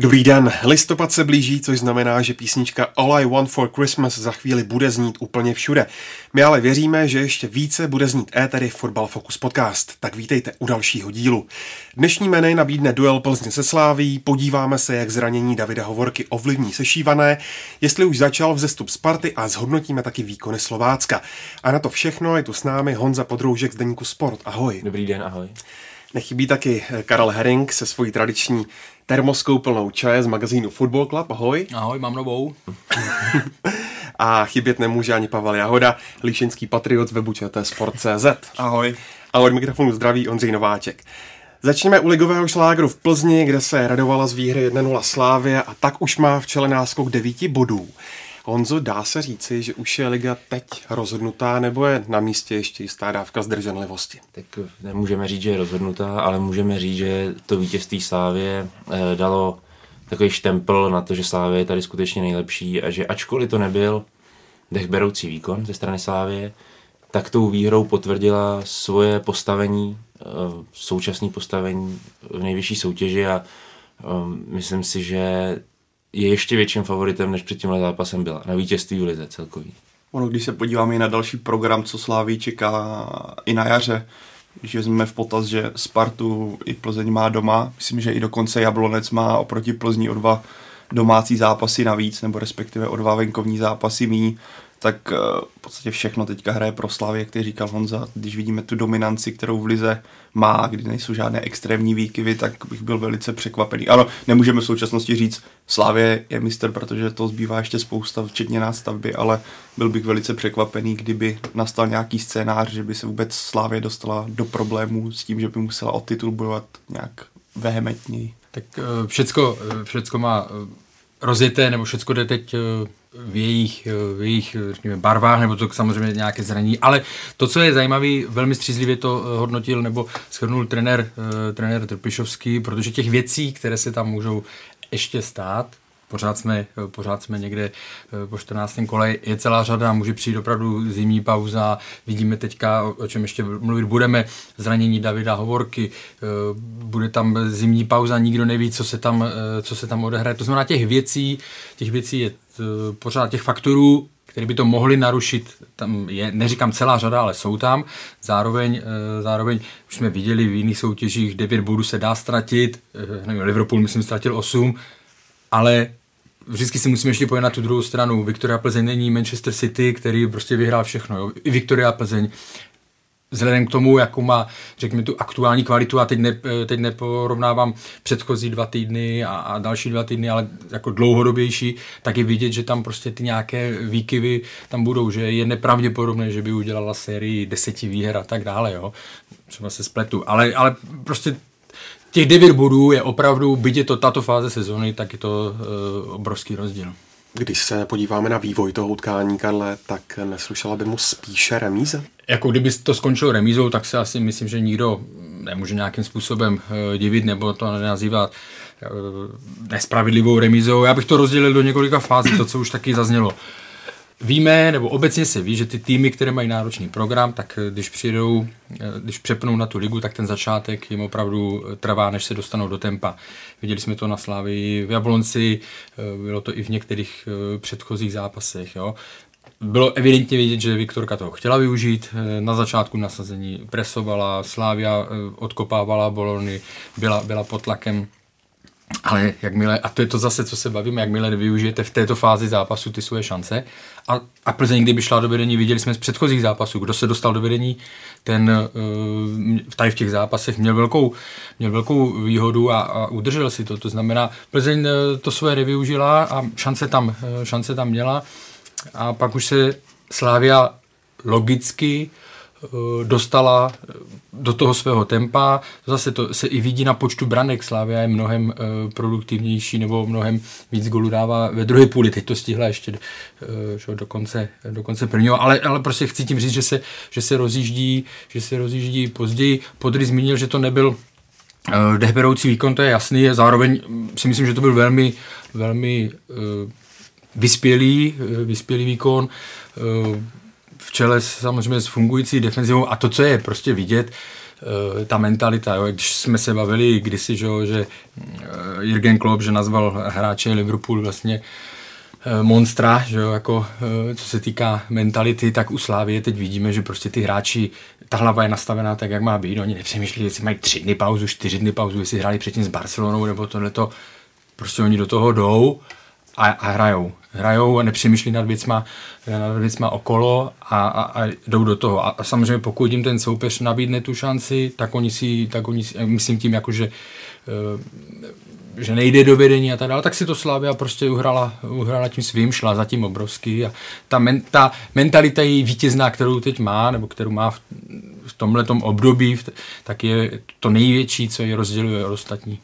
Dobrý den, listopad se blíží, což znamená, že písnička All I Want for Christmas za chvíli bude znít úplně všude. My ale věříme, že ještě více bude znít étery Football Focus Podcast, tak vítejte u dalšího dílu. Dnešní menu nabídne duel Plzně se Sláví, podíváme se, jak zranění Davida Hovorky ovlivní sešívané, jestli už začal vzestup Sparty a zhodnotíme taky výkony Slovácka. A na to všechno je tu s námi Honza Podroužek z Deníku Sport. Ahoj. Dobrý den, ahoj. Nechybí taky Karel Herring se svojí tradiční termoskou plnou čaje z magazínu Football Club. Ahoj. Ahoj, mám novou. A chybět nemůže ani Pavel Jahoda, líšenský patriot z webu Sport.cz. Ahoj. A od mikrofonu zdraví Ondřej Nováček. Začněme u ligového šlágru v Plzni, kde se radovala z výhry 1-0 Slávě a tak už má v čele náskok 9 bodů. Honzo, dá se říci, že už je liga teď rozhodnutá, nebo je na místě ještě jistá dávka zdrženlivosti? Tak nemůžeme říct, že je rozhodnutá, ale můžeme říct, že to vítězství Slávě eh, dalo takový štempel na to, že Slávě je tady skutečně nejlepší a že ačkoliv to nebyl dechberoucí výkon ze strany Slávě, tak tou výhrou potvrdila svoje postavení, eh, současné postavení v nejvyšší soutěži a eh, myslím si, že je ještě větším favoritem, než před tímhle zápasem byla. Na vítězství v lize celkový. Ono, když se podíváme i na další program, co Sláví čeká i na jaře, že jsme v potaz, že Spartu i Plzeň má doma, myslím, že i dokonce Jablonec má oproti Plzni o dva domácí zápasy navíc, nebo respektive o dva venkovní zápasy mí, tak eh, v podstatě všechno teďka hraje pro Slavě, jak ty říkal Honza. Když vidíme tu dominanci, kterou v Lize má, kdy nejsou žádné extrémní výkyvy, tak bych byl velice překvapený. Ano, nemůžeme v současnosti říct, Slávě je mistr, protože to zbývá ještě spousta, včetně nástavby, ale byl bych velice překvapený, kdyby nastal nějaký scénář, že by se vůbec Slávě dostala do problémů s tím, že by musela o titul bojovat nějak vehementněji. Tak eh, všecko, eh, všecko má rozjeté, nebo všecko jde teď v jejich, v jejich řekněme, barvách, nebo to samozřejmě nějaké zranění. Ale to, co je zajímavé, velmi střízlivě to eh, hodnotil nebo shrnul trenér, eh, trenér Trpišovský, protože těch věcí, které se tam můžou ještě stát, pořád jsme, pořád jsme někde eh, po 14. kole, je celá řada, může přijít opravdu zimní pauza, vidíme teďka, o čem ještě mluvit budeme, zranění Davida Hovorky, eh, bude tam zimní pauza, nikdo neví, co se tam, eh, co se tam odehraje. To znamená, těch věcí, těch věcí je pořád těch faktorů, které by to mohly narušit, tam je, neříkám celá řada, ale jsou tam. Zároveň, zároveň už jsme viděli v jiných soutěžích, 9 bodů se dá ztratit, nevím, Liverpool myslím ztratil 8, ale vždycky si musíme ještě pojít na tu druhou stranu. Viktoria Plzeň není Manchester City, který prostě vyhrál všechno. Jo. I Viktoria Plzeň vzhledem k tomu, jakou má, řekněme, tu aktuální kvalitu, a teď, ne, teď neporovnávám předchozí dva týdny a, a další dva týdny, ale jako dlouhodobější, tak je vidět, že tam prostě ty nějaké výkyvy tam budou, že je nepravděpodobné, že by udělala sérii deseti výher a tak dále, jo. Třeba se spletu, ale, ale prostě těch 9 bodů je opravdu, byť je to tato fáze sezóny, tak je to uh, obrovský rozdíl. Když se podíváme na vývoj toho utkání, Karle, tak neslyšela by mu spíše remíze? Jako kdyby to skončilo remízou, tak se asi myslím, že nikdo nemůže nějakým způsobem uh, divit nebo to nenazývat uh, nespravedlivou remízou. Já bych to rozdělil do několika fází, to, co už taky zaznělo. Víme, nebo obecně se ví, že ty týmy, které mají náročný program, tak eh, když přijdou, eh, když přepnou na tu ligu, tak ten začátek jim opravdu eh, trvá, než se dostanou do tempa. Viděli jsme to na Slávii v Jablonci, bylo to i v některých předchozích zápasech. Jo. Bylo evidentně vidět, že Viktorka toho chtěla využít. Na začátku nasazení presovala, Slávia odkopávala bolony, byla, byla pod tlakem ale jakmile, a to je to zase, co se bavíme, jakmile využijete v této fázi zápasu ty svoje šance. A, a Plzeň, kdyby šla do vedení, viděli jsme z předchozích zápasů, kdo se dostal do vedení, ten uh, tady v těch zápasech měl velkou, měl velkou výhodu a, a udržel si to. To znamená, Plzeň uh, to svoje nevyužila a šance tam, uh, šance tam měla. A pak už se Slávia logicky dostala do toho svého tempa. Zase to se i vidí na počtu branek. Slávia je mnohem produktivnější nebo mnohem víc golů dává ve druhé půli. Teď to stihla ještě že, do, konce, do konce prvního, ale, ale prostě chci tím říct, že se, že se rozjíždí, že se rozjíždí později. Podry zmínil, že to nebyl dechberoucí výkon, to je jasný, zároveň si myslím, že to byl velmi, velmi vyspělý, vyspělý výkon v čele samozřejmě s fungující defenzivou a to, co je prostě vidět, eh, ta mentalita, jo, když jsme se bavili kdysi, že, že eh, Jürgen Klopp, že nazval hráče Liverpool vlastně eh, monstra, že jo, jako co se týká mentality, tak u Slávy teď vidíme, že prostě ty hráči, ta hlava je nastavená tak, jak má být, oni nepřemýšlí, jestli mají tři dny pauzu, čtyři dny pauzu, jestli hráli předtím s Barcelonou nebo tohleto, prostě oni do toho jdou a, a hrajou hrajou a nepřemýšlí nad věcma, nad věcma okolo a, a, a jdou do toho. A, a samozřejmě pokud jim ten soupeř nabídne tu šanci, tak oni si, tak oni si myslím tím jako, že eh, že nejde do vedení a tak dále, tak si to Slavia prostě uhrala, uhrala tím svým, šla za tím obrovský a ta, men, ta mentalita její vítězná, kterou teď má, nebo kterou má v, v tomhle období, tak je to největší, co je rozděluje od ostatní.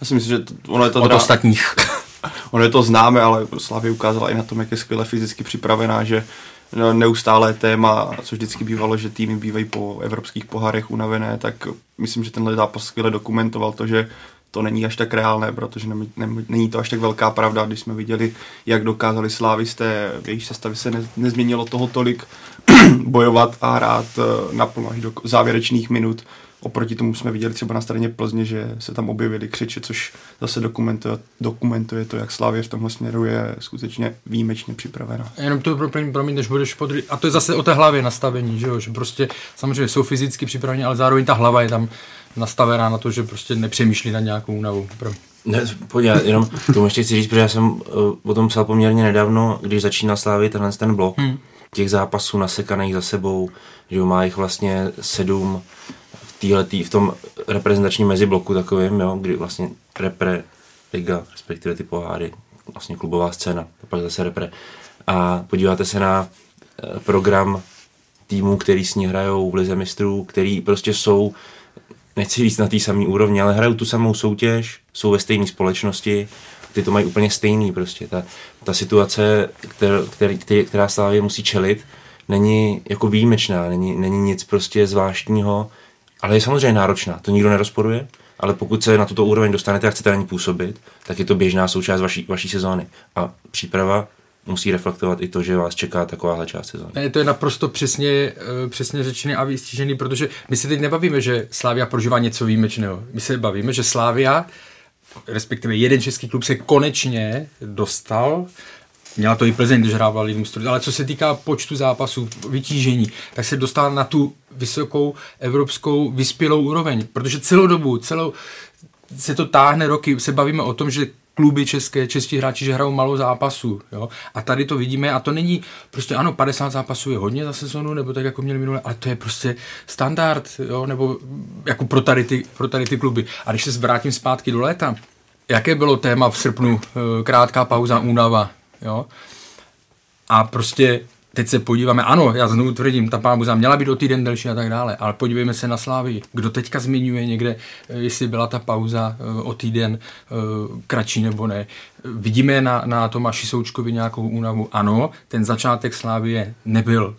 Já si myslím, že ono je to od teda... ostatních. Ono je to známe, ale Slavy ukázala i na tom, jak je skvěle fyzicky připravená, že neustálé téma, co vždycky bývalo, že týmy bývají po evropských pohárech unavené, tak myslím, že tenhle zápas skvěle dokumentoval to, že to není až tak reálné, protože ne, ne, není to až tak velká pravda, když jsme viděli, jak dokázali slávisté, v jejich sestavě se ne, nezměnilo toho tolik bojovat a hrát eh, naplno až do závěrečných minut Oproti tomu jsme viděli třeba na straně Plzně, že se tam objevili křiče, což zase dokumentuje, dokumentuje to, jak Slávě v tomhle směru je skutečně výjimečně připravená. Jenom to promiň, promiň, než budeš podry... A to je zase o té hlavě nastavení, že jo? že prostě samozřejmě jsou fyzicky připraveni, ale zároveň ta hlava je tam nastavená na to, že prostě nepřemýšlí na nějakou únavu. Pro... Ne, pojď, já jenom tomu ještě chci říct, protože já jsem uh, o tom psal poměrně nedávno, když začíná Slávy tenhle ten blok, hmm. těch zápasů nasekaných za sebou, že má jich vlastně sedm, týhletý, v tom reprezentačním mezibloku takovým, jo, kdy vlastně repre, liga, respektive ty poháry, vlastně klubová scéna, a pak zase repre. A podíváte se na eh, program týmů, který s ní hrajou v Lize mistrů, který prostě jsou, nechci říct na té samé úrovni, ale hrajou tu samou soutěž, jsou ve stejné společnosti, ty to mají úplně stejný prostě. Ta, ta situace, kter, který, která Slávě musí čelit, není jako výjimečná, není, není nic prostě zvláštního, ale je samozřejmě náročná, to nikdo nerozporuje, ale pokud se na tuto úroveň dostanete a chcete na ní působit, tak je to běžná součást vaší, vaší sezóny. A příprava musí reflektovat i to, že vás čeká takováhle část sezóny. Ne, to je naprosto přesně, eh, přesně řečený a vystížený, protože my si teď nebavíme, že Slávia prožívá něco výjimečného. My se bavíme, že Slávia, respektive jeden český klub se konečně dostal Měla to i Plzeň, když hrávala Ligu mistrů. Ale co se týká počtu zápasů, vytížení, tak se dostala na tu vysokou evropskou vyspělou úroveň. Protože celou dobu, celou, se to táhne roky, se bavíme o tom, že kluby české, čeští hráči, že hrajou malou zápasů. Jo? A tady to vidíme a to není, prostě ano, 50 zápasů je hodně za sezonu, nebo tak jako měli minule, ale to je prostě standard, jo? nebo jako pro tady, ty, pro tady ty kluby. A když se zvrátím zpátky do léta, jaké bylo téma v srpnu? Eh, krátká pauza, únava, Jo? A prostě teď se podíváme, ano, já znovu tvrdím, ta pauza měla být o týden delší a tak dále, ale podívejme se na Slávy. Kdo teďka zmiňuje někde, eh, jestli byla ta pauza eh, o týden eh, kratší nebo ne. Vidíme na, na Tomáši Součkovi nějakou únavu. Ano, ten začátek Slávy nebyl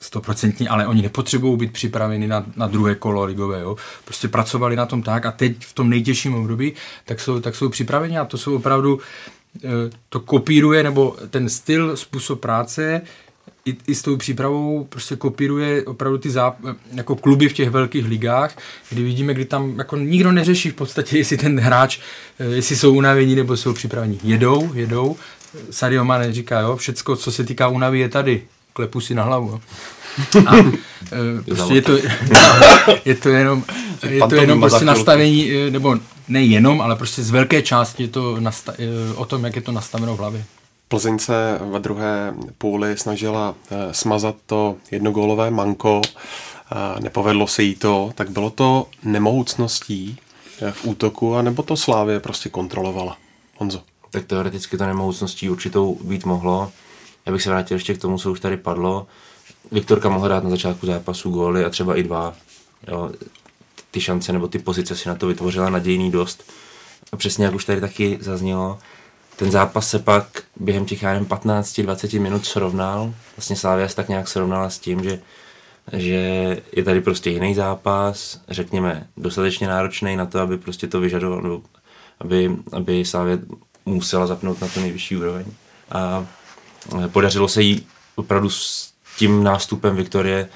stoprocentní, ale oni nepotřebují být připraveni na, na druhé kolo ligové. Jo? Prostě pracovali na tom tak a teď v tom nejtěžším období, tak jsou, tak jsou připraveni a to jsou opravdu Eh, to kopíruje, nebo ten styl, způsob práce i, i s tou přípravou prostě kopíruje opravdu ty záp, jako kluby v těch velkých ligách, kdy vidíme, kdy tam jako nikdo neřeší v podstatě, jestli ten hráč, eh, jestli jsou unavení nebo jsou připraveni. Jedou, jedou. Sadio Mane říká, jo, všecko, co se týká únavy, je tady. Klepu si na hlavu. Jo. A, e, prostě je to, je to jenom, je to jenom prostě nastavení, nebo nejenom, ale prostě z velké části je to nasta- eh, o tom, jak je to nastaveno v hlavě. Plzeň se ve druhé půli snažila smazat to jednogólové manko, nepovedlo se jí to, tak bylo to nemohoucností v útoku, anebo to Slávě prostě kontrolovala? Honzo. Tak teoreticky to nemohoucností určitou být mohlo. Já bych se vrátil ještě k tomu, co už tady padlo. Viktorka mohla dát na začátku zápasu góly a třeba i dva. Jo, ty šance nebo ty pozice si na to vytvořila nadějný dost. A přesně jak už tady taky zaznělo, ten zápas se pak během těch 15-20 minut srovnal. Vlastně Slávia se tak nějak srovnala s tím, že, že je tady prostě jiný zápas, řekněme, dostatečně náročný na to, aby prostě to vyžadoval, nebo aby, aby Slávia musela zapnout na to nejvyšší úroveň. A podařilo se jí opravdu tím nástupem Viktorie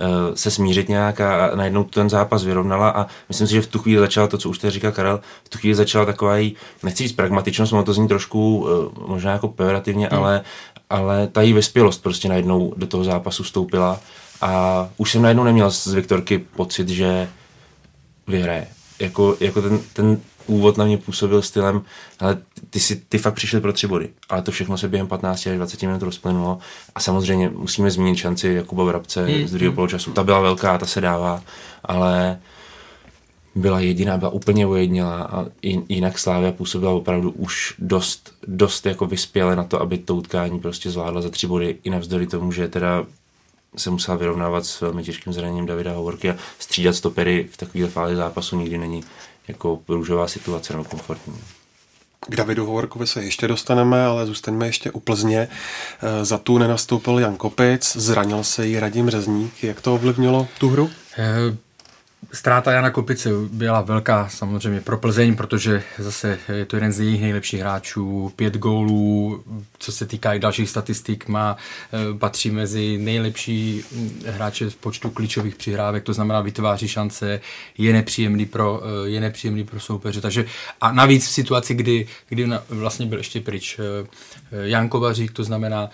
Eh, se smířit nějak a najednou ten zápas vyrovnala a myslím si, že v tu chvíli začala to, co už tady říkal Karel, v tu chvíli začala taková jí, nechci říct pragmatičnost, ono to zní trošku eh, možná jako pejorativně, hmm. ale, ale ta jí vyspělost prostě najednou do toho zápasu vstoupila a už jsem najednou neměl z Viktorky pocit, že vyhraje. Jako, jako ten, ten úvod na mě působil stylem, ale ty, si, ty fakt přišli pro tři body. Ale to všechno se během 15 až 20 minut rozplynulo. A samozřejmě musíme zmínit šanci Jakuba Vrabce hmm. z druhého hmm. poločasu. Ta byla velká, ta se dává, ale byla jediná, byla úplně ujednělá a jinak Slávia působila opravdu už dost, dost jako vyspěle na to, aby to utkání prostě zvládla za tři body i navzdory tomu, že teda se musela vyrovnávat s velmi těžkým zraněním Davida Hovorky a střídat stopery v takové fázi zápasu nikdy není jako růžová situace nebo komfortní. K Davidu Hovorkovi se ještě dostaneme, ale zůstaňme ještě u Plzně. E, za tu nenastoupil Jan Kopic, zranil se jí Radim Řezník. Jak to ovlivnilo tu hru? Ztráta Jana Kopice byla velká samozřejmě pro Plzeň, protože zase je to jeden z jejich nejlepších hráčů, pět gólů, co se týká i dalších statistik, má, eh, patří mezi nejlepší hm, hráče v počtu klíčových přihrávek, to znamená vytváří šance, je nepříjemný pro, eh, je nepříjemný pro soupeře. Takže a navíc v situaci, kdy, kdy vlastně byl ještě pryč eh, Jan Kovařík, to znamená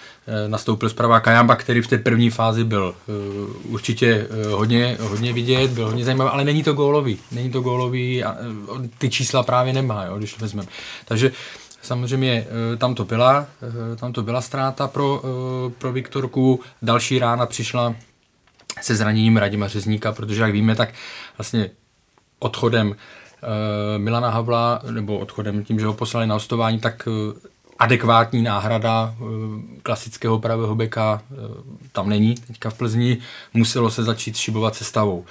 nastoupil zprava Kajamba, který v té první fázi byl určitě hodně, hodně vidět, byl hodně zajímavý, ale není to gólový. Není to gólový a ty čísla právě nemá, jo, když to vezmeme. Takže samozřejmě tam to byla, tam to byla ztráta pro, pro Viktorku. Další rána přišla se zraněním Radima Řezníka, protože jak víme, tak vlastně odchodem Milana Havla, nebo odchodem tím, že ho poslali na ostování, tak adekvátní náhrada klasického pravého beka tam není teďka v Plzni, muselo se začít šibovat sestavou.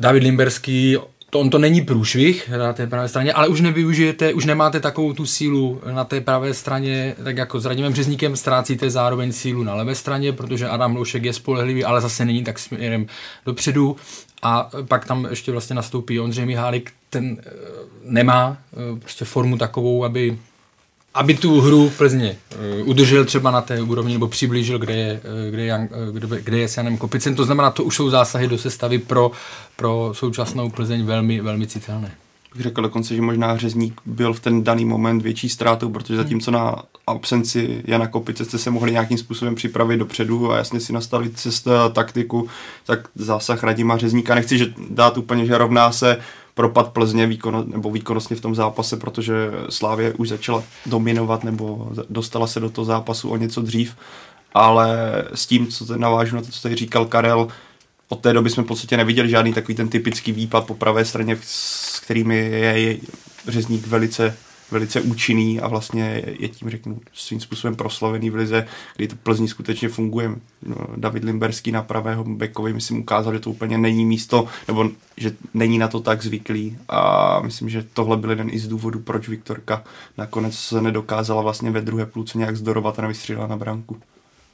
David Limberský, to, on to není průšvih na té pravé straně, ale už nevyužijete, už nemáte takovou tu sílu na té pravé straně, tak jako s Radimem Březníkem ztrácíte zároveň sílu na levé straně, protože Adam Loušek je spolehlivý, ale zase není tak směrem dopředu. A pak tam ještě vlastně nastoupí Ondřej Mihálik, ten eh, nemá eh, prostě formu takovou, aby aby tu hru Plzně uh, udržel třeba na té úrovni nebo přiblížil, kde je, uh, kde je, uh, kde, kde je s Janem Kopicem. To znamená, to už jsou zásahy do sestavy pro, pro současnou Plzeň velmi, velmi citelné. Bych řekl dokonce, že možná Řezník byl v ten daný moment větší ztrátou, protože zatímco na absenci Jana Kopice jste se mohli nějakým způsobem připravit dopředu a jasně si nastavit cestu a taktiku, tak zásah Radima Řezníka nechci že dát úplně, že rovná se propad Plzně výkono, nebo výkonnostně v tom zápase, protože Slávě už začala dominovat nebo dostala se do toho zápasu o něco dřív, ale s tím, co navážu na to, co tady říkal Karel, od té doby jsme v podstatě neviděli žádný takový ten typický výpad po pravé straně, s kterými je řezník velice velice účinný a vlastně je tím, řeknu, svým způsobem proslavený v lize, kdy to Plzní skutečně funguje. No, David Limberský na pravého bekovi, myslím, ukázal, že to úplně není místo, nebo že není na to tak zvyklý a myslím, že tohle byl jeden i z důvodů, proč Viktorka nakonec se nedokázala vlastně ve druhé půlce nějak zdorovat a nevystřílela na branku.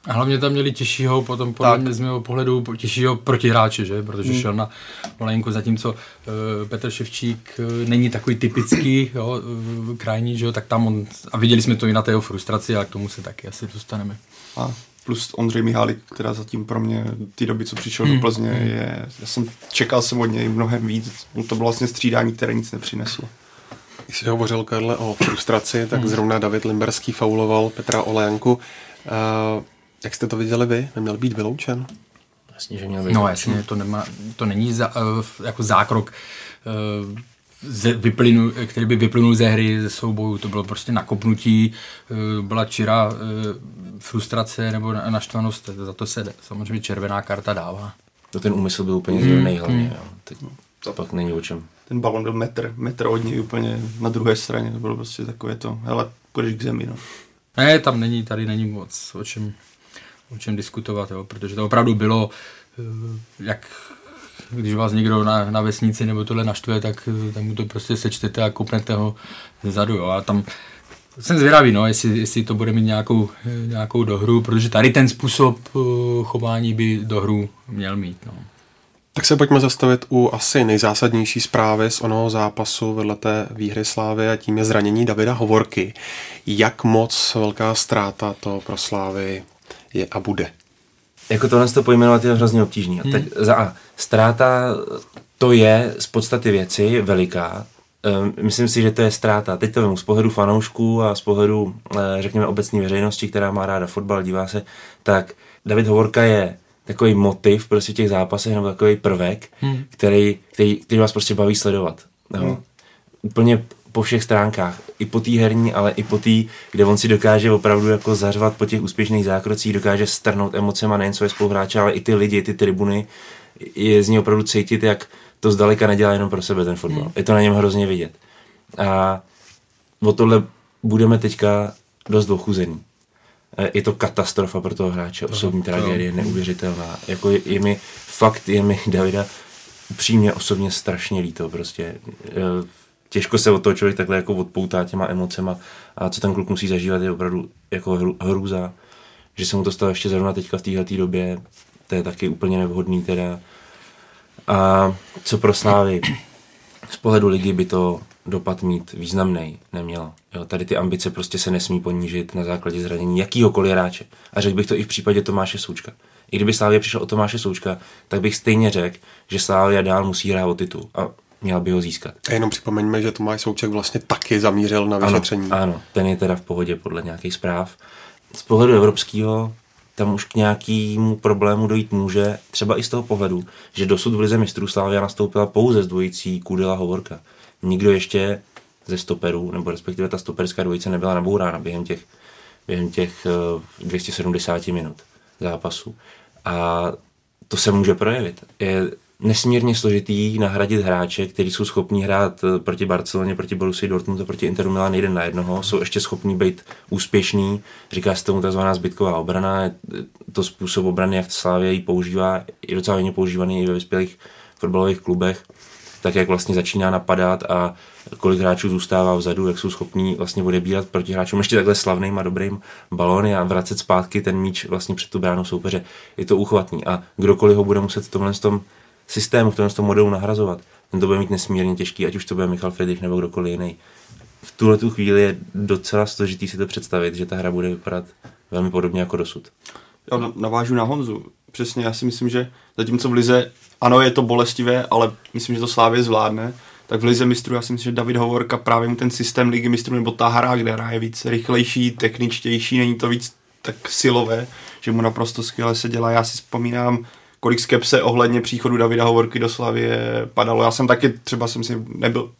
A hlavně tam měli těžšího, potom podle mě z mého pohledu těžšího protihráče, že? protože hmm. šel na Olejnku, zatímco uh, Petr Ševčík uh, není takový typický jo, uh, krajní, že? tak tam on, a viděli jsme to i na té jeho frustraci, ale k tomu se taky asi dostaneme. A plus Ondřej Mihálik, která zatím pro mě ty doby, co přišel hmm. do Plzně, je, já jsem čekal jsem od něj mnohem víc, to bylo vlastně střídání, které nic nepřineslo. Když jsi hovořil, Karle, o frustraci, tak hmm. zrovna David Limberský fauloval Petra Olejanku. Uh, jak jste to viděli vy? Neměl být vyloučen? Jasně, že měl být No jasně, to, nemá, to není za, uh, jako zákrok, uh, ze, vyplynu, který by vyplynul ze hry, ze souboju. To bylo prostě nakopnutí, uh, byla čira uh, frustrace nebo naštvanost. Za to se samozřejmě červená karta dává. To ten úmysl byl úplně zjevný mm, hlavně. Mm. Jo. Teď to pak není o čem. Ten balon byl metr, metr od něj úplně na druhé straně. To bylo prostě takové to, hele, půjdeš k zemi. No. Ne, tam není, tady není moc o čem o čem diskutovat, jo, protože to opravdu bylo, eh, jak když vás někdo na, na vesnici nebo tohle naštve, tak, tak mu to prostě sečtete a kopnete ho zezadu. Jo. A tam jsem zvědavý, no, jestli, jestli to bude mít nějakou, nějakou dohru, protože tady ten způsob chování by dohru měl mít. No. Tak se pojďme zastavit u asi nejzásadnější zprávy z onoho zápasu vedle té výhry Slávy a tím je zranění Davida Hovorky. Jak moc velká ztráta to pro Slávy je a bude? Jako tohle to pojmenovat je hrozně obtížný. Hmm. Tak za A, ztráta to je z podstaty věci veliká. Ehm, myslím si, že to je ztráta. Teď to vím z pohledu fanoušků a z pohledu, eh, řekněme, obecní veřejnosti, která má ráda fotbal, dívá se, tak David Hovorka je takový motiv prostě těch zápasech nebo takový prvek, hmm. který, který, který vás prostě baví sledovat. No. Hmm. Úplně po všech stránkách. I po té herní, ale i po té, kde on si dokáže opravdu jako zařvat po těch úspěšných zákrocích, dokáže strnout emocema nejen své spoluhráče, ale i ty lidi, ty tribuny. Je z ní opravdu cítit, jak to zdaleka nedělá jenom pro sebe ten fotbal. Hmm. Je to na něm hrozně vidět. A o tohle budeme teďka dost dochuzený. Eh, je to katastrofa pro toho hráče, osobní tragédie, neuvěřitelná. Jako je, je mi, fakt je mi Davida upřímně osobně strašně líto prostě. Těžko se od toho člověk takhle jako odpoutá těma emocema a co ten kluk musí zažívat je opravdu jako hrůza. Že se mu to stalo ještě zrovna teďka v této době, to je taky úplně nevhodný teda. A co pro Slávy? Z pohledu ligy by to dopad mít významný nemělo. Jo, tady ty ambice prostě se nesmí ponížit na základě zranění jakýhokoliv hráče. A řekl bych to i v případě Tomáše Součka. I kdyby Slávia přišel o Tomáše Součka, tak bych stejně řekl, že Slávia dál musí hrát o titul a měl by ho získat. A jenom připomeňme, že Tomáš Souček vlastně taky zamířil na vyšetření. Ano, ano, ten je teda v pohodě podle nějakých zpráv. Z pohledu evropského tam už k nějakému problému dojít může, třeba i z toho pohledu, že dosud v Lize mistrů Slávia nastoupila pouze s dvojicí Kudela Hovorka nikdo ještě ze stoperů, nebo respektive ta stoperská dvojice nebyla nabourána během těch, během těch 270 eh, minut zápasu. A to se může projevit. Je nesmírně složitý nahradit hráče, kteří jsou schopní hrát eh, proti Barceloně, proti Borussii Dortmund a proti Interu Milan jeden na jednoho, jsou ještě schopní být úspěšní, říká se tomu tzv. zbytková obrana, je to způsob obrany, jak Slávě ji používá, je docela hodně používaný i ve vyspělých fotbalových klubech tak jak vlastně začíná napadat a kolik hráčů zůstává vzadu, jak jsou schopní vlastně odebírat proti hráčům ještě takhle slavným a dobrým balony a vracet zpátky ten míč vlastně před tu bránu soupeře. Je to uchvatný a kdokoliv ho bude muset v tomhle tom systému, v tom modelu nahrazovat, ten to bude mít nesmírně těžký, ať už to bude Michal Friedrich nebo kdokoliv jiný. V tuhle tu chvíli je docela složitý si to představit, že ta hra bude vypadat velmi podobně jako dosud. Já navážu na Honzu. Přesně, já si myslím, že zatímco v Lize ano, je to bolestivé, ale myslím, že to Slávě zvládne. Tak v Lize mistrů, já si myslím, že David Hovorka právě mu ten systém Ligy mistrů nebo ta hra, kde hraje víc rychlejší, techničtější, není to víc tak silové, že mu naprosto skvěle se dělá. Já si vzpomínám, kolik skepse ohledně příchodu Davida Hovorky do Slavie padalo. Já jsem taky, třeba jsem si nebyl,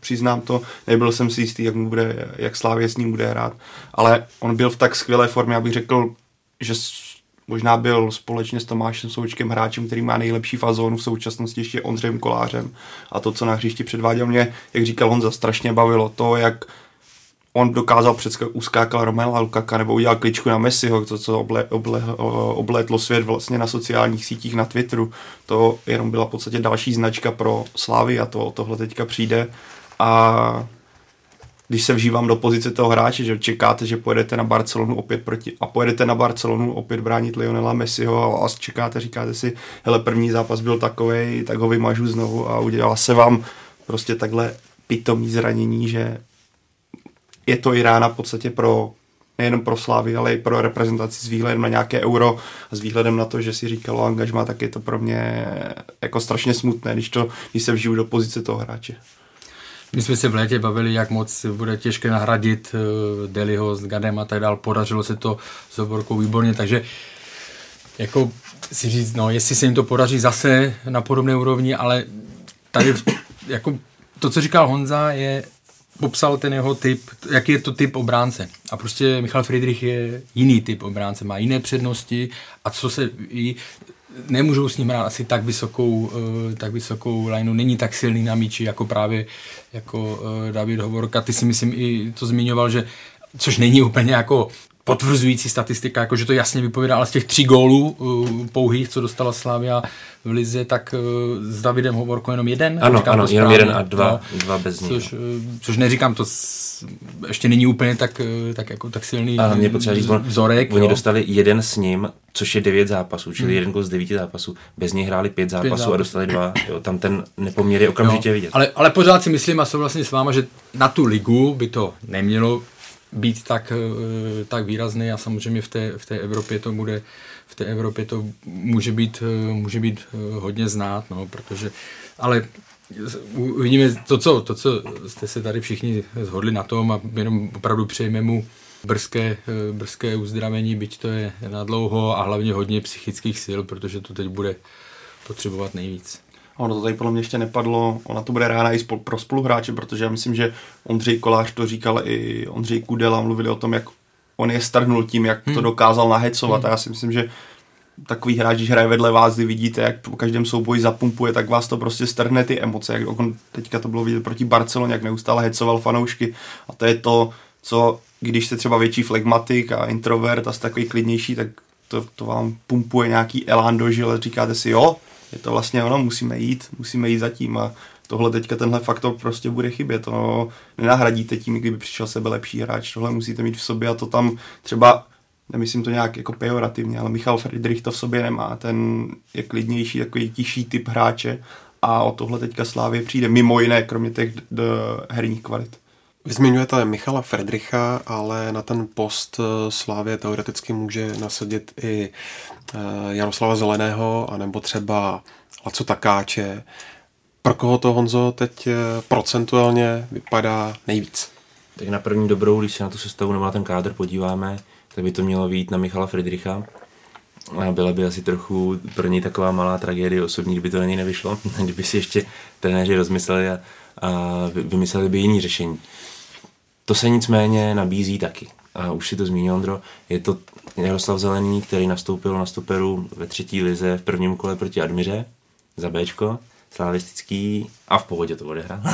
přiznám to, nebyl jsem si jistý, jak, mu bude, jak Slávě s ním bude hrát, ale on byl v tak skvělé formě, abych řekl, že možná byl společně s Tomášem Součkem hráčem, který má nejlepší fazónu v současnosti ještě Ondřejem Kolářem. A to, co na hřišti předváděl mě, jak říkal Honza, strašně bavilo to, jak on dokázal předska- uskákal Romela Lukaka nebo udělal kličku na Messiho, to, co oble, oble, oblétlo svět vlastně na sociálních sítích, na Twitteru. To jenom byla v podstatě další značka pro Slávy a to tohle teďka přijde. A když se vžívám do pozice toho hráče, že čekáte, že pojedete na Barcelonu opět proti, a pojedete na Barcelonu opět bránit Lionela Messiho a čekáte, říkáte si, hele, první zápas byl takový, tak ho vymažu znovu a udělala se vám prostě takhle pitomý zranění, že je to i rána v podstatě pro nejenom pro Slávy, ale i pro reprezentaci s výhledem na nějaké euro a s výhledem na to, že si říkalo angažma, tak je to pro mě jako strašně smutné, když, to, když se vžiju do pozice toho hráče. My jsme se v létě bavili, jak moc bude těžké nahradit uh, Deliho s Gadem a tak dál. Podařilo se to s Oborkou výborně, takže jako si říct, no, jestli se jim to podaří zase na podobné úrovni, ale tady jako to, co říkal Honza, je popsal ten jeho typ, jaký je to typ obránce. A prostě Michal Friedrich je jiný typ obránce, má jiné přednosti a co se i nemůžou s ním hrát asi tak vysokou, uh, tak vysokou lineu, není tak silný na míči jako právě jako uh, David Hovorka. Ty si myslím i to zmiňoval, že což není úplně jako potvrzující statistika, jakože to jasně vypovídá, ale z těch tří gólů uh, pouhých, co dostala Slavia v Lize, tak uh, s Davidem Hovorkou jenom jeden. Ano, říkám ano, to jenom jeden a dva, no, dva bez ní. což, uh, což neříkám, to s, ještě není úplně tak, uh, tak, jako, tak silný Ale mě potřeba říct, on, vzorek. oni jo. dostali jeden s ním, což je devět zápasů, čili Hmm. jeden gol z devíti zápasů. Bez něj hráli pět zápasů, zápasů. a dostali dva. Jo, tam ten nepoměr je okamžitě Jo, vidět. Ale, ale pořád si myslím a souhlasím s váma, že na tu ligu by to nemělo být tak, eh, tak výrazný a samozřejmě v té, v té Evropě to bude v té Evropě to může být, eh, může být eh, hodně znát, no, protože, ale uvidíme to co, to, co jste se tady všichni zhodli na tom a jenom opravdu přejeme mu brzké, brzké uzdravení, byť to je na dlouho a hlavně hodně psychických sil, protože to teď bude potřebovat nejvíc. Ono to tady podle mě ještě nepadlo, ona to bude rána i spol, pro spoluhráče, protože já myslím, že Ondřej Kolář to říkal i Ondřej Kudela, mluvili o tom, jak on je strhnul tím, jak to dokázal nahecovat a já si myslím, že takový hráč, když hraje vedle vás, kdy vidíte, jak po každém souboji zapumpuje, tak vás to prostě strhne ty emoce. Jak on, teďka to bylo vidět proti Barceloně, jak neustále hecoval fanoušky. A to je to, co když jste třeba větší flegmatik a introvert a jste takový klidnější, tak to, to vám pumpuje nějaký elán do žil, říkáte si, jo, je to vlastně ono, musíme jít, musíme jít zatím a tohle teďka tenhle faktor prostě bude chybět, to nenahradíte tím, kdyby přišel sebe lepší hráč, tohle musíte mít v sobě a to tam třeba nemyslím to nějak jako pejorativně, ale Michal Friedrich to v sobě nemá, ten je klidnější, takový tišší typ hráče a o tohle teďka Slávě přijde, mimo jiné, kromě těch herních kvalit. Vy zmiňujete Michala Fredricha, ale na ten post eh, Slávě teoreticky může nasadit i eh, Jaroslava Zeleného, anebo třeba Laco Takáče. Pro koho to Honzo teď eh, procentuálně vypadá nejvíc? Tak na první dobrou, když se na tu sestavu nebo na ten kádr podíváme, tak by to mělo být na Michala Friedricha. Byla by asi trochu pro něj taková malá tragédie osobní, kdyby to na něj nevyšlo, kdyby si ještě trenéři rozmysleli a, a vy- vymysleli by jiný řešení. To se nicméně nabízí taky. A už si to zmínil, Ondro, je to Jaroslav Zelený, který nastoupil na stoperu ve třetí lize v prvním kole proti Admiře za Bčko, slavistický a v pohodě to odehrál.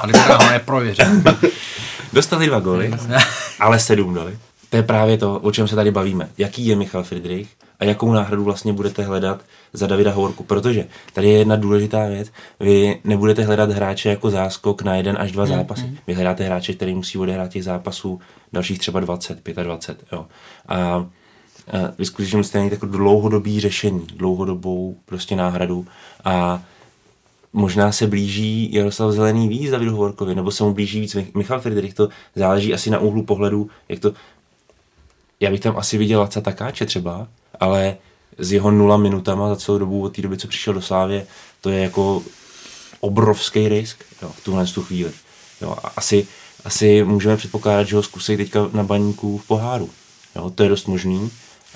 Ale teda ho neprověřil. Dostali dva góly, ale sedm dali. To je právě to, o čem se tady bavíme. Jaký je Michal Friedrich a jakou náhradu vlastně budete hledat za Davida Hovorku, protože tady je jedna důležitá věc. Vy nebudete hledat hráče jako záskok na jeden až dva zápasy. Vy hledáte hráče, který musí odehrát těch zápasů dalších třeba 20, 25. Jo. A vy skutečně musíte mít jako dlouhodobý řešení, dlouhodobou prostě náhradu a možná se blíží Jaroslav Zelený víc Davidu Hovorkovi, nebo se mu blíží víc Mich- Michal Friedrich, to záleží asi na úhlu pohledu, jak to... Já bych tam asi viděl Laca Takáče třeba, ale s jeho nula minutama za celou dobu od té doby, co přišel do Slávě, to je jako obrovský risk jo, v tuhle tu chvíli. Jo, a asi, asi můžeme předpokládat, že ho zkusí teďka na baníku v poháru. Jo, to je dost možný.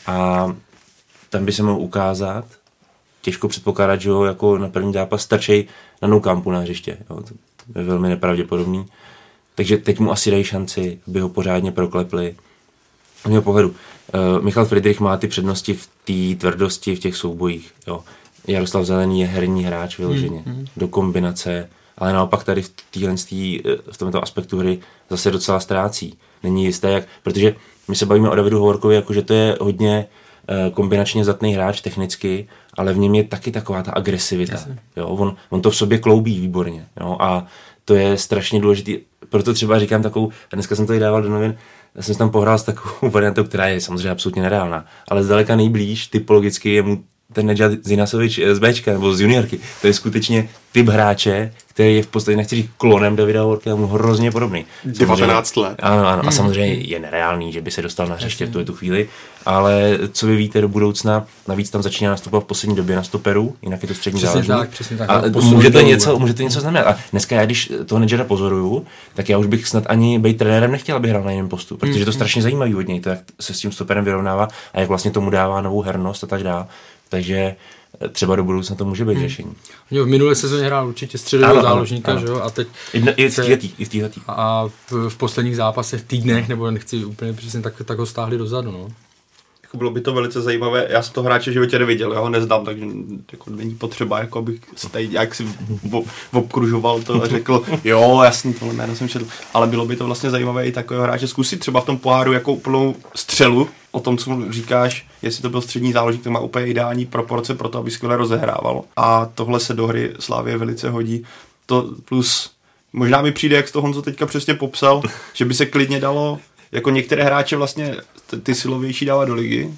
A tam by se mohl ukázat, těžko předpokládat, že ho jako na první zápas stačí na nou kampu na hřiště. Jo, to je velmi nepravděpodobný. Takže teď mu asi dají šanci, aby ho pořádně proklepli. Z mého pohledu, uh, Michal Friedrich má ty přednosti v té tvrdosti v těch soubojích. Jo. Jaroslav Zelený je herní hráč vyloženě, hmm, hmm. do kombinace, ale naopak tady v, týhle, v tomto aspektu hry zase docela ztrácí. Není jisté, jak, protože my se bavíme o Davidu Hovorkovi, jako že to je hodně uh, kombinačně zatný hráč technicky, ale v něm je taky taková ta agresivita. Jo. On, on to v sobě kloubí výborně. Jo. A to je strašně důležitý. Proto třeba říkám takovou, a dneska jsem to i dával do novin, já jsem si tam pohrál s takovou variantou, která je samozřejmě absolutně nereálná, ale zdaleka nejblíž typologicky je mu ten Nedžad Zinasovič z Bčka nebo z juniorky. To je skutečně typ hráče, který je v podstatě, nechci říct klonem Davida ale mu hrozně podobný. 19 let. Ano, ano. A samozřejmě je nereálný, že by se dostal na hřiště v tu chvíli, ale co vy víte do budoucna, navíc tam začíná nastupovat v poslední době na stoperu, jinak je to střední Přesně záložník. tak, přesně tak. A posun může to, dolů, něco, jo. může to něco znamenat. A dneska já, když toho Nedžera pozoruju, tak já už bych snad ani být trenérem nechtěl, aby hrál na jiném postu, protože je to strašně zajímavý od něj, to, jak se s tím stoperem vyrovnává a jak vlastně tomu dává novou hernost a tak dále. Takže eh, třeba do budoucna to může být řešení. Jo, v minulé sezóně hrál určitě středového záložníka, ano. že jo, a teď I, v- v téhletý, i v a v, v posledních zápasech, týdnech, nebo nechci úplně přesně, tak, tak ho stáhli dozadu, no. Jako bylo by to velice zajímavé. Já jsem to hráče v životě neviděl, já ho neznám, takže jako není potřeba, jako abych se tady nějak si ob- obkružoval to a řekl, jo, jasný, tohle jméno jsem četl. Ale bylo by to vlastně zajímavé i takového hráče zkusit třeba v tom poháru jako úplnou střelu, o tom, co říkáš, jestli to byl střední záložník, to má úplně ideální proporce pro to, aby skvěle rozehrával. A tohle se do hry Slávě velice hodí. To plus možná mi přijde, jak to Honzo teďka přesně popsal, že by se klidně dalo jako některé hráče vlastně ty, silovější dávat do ligy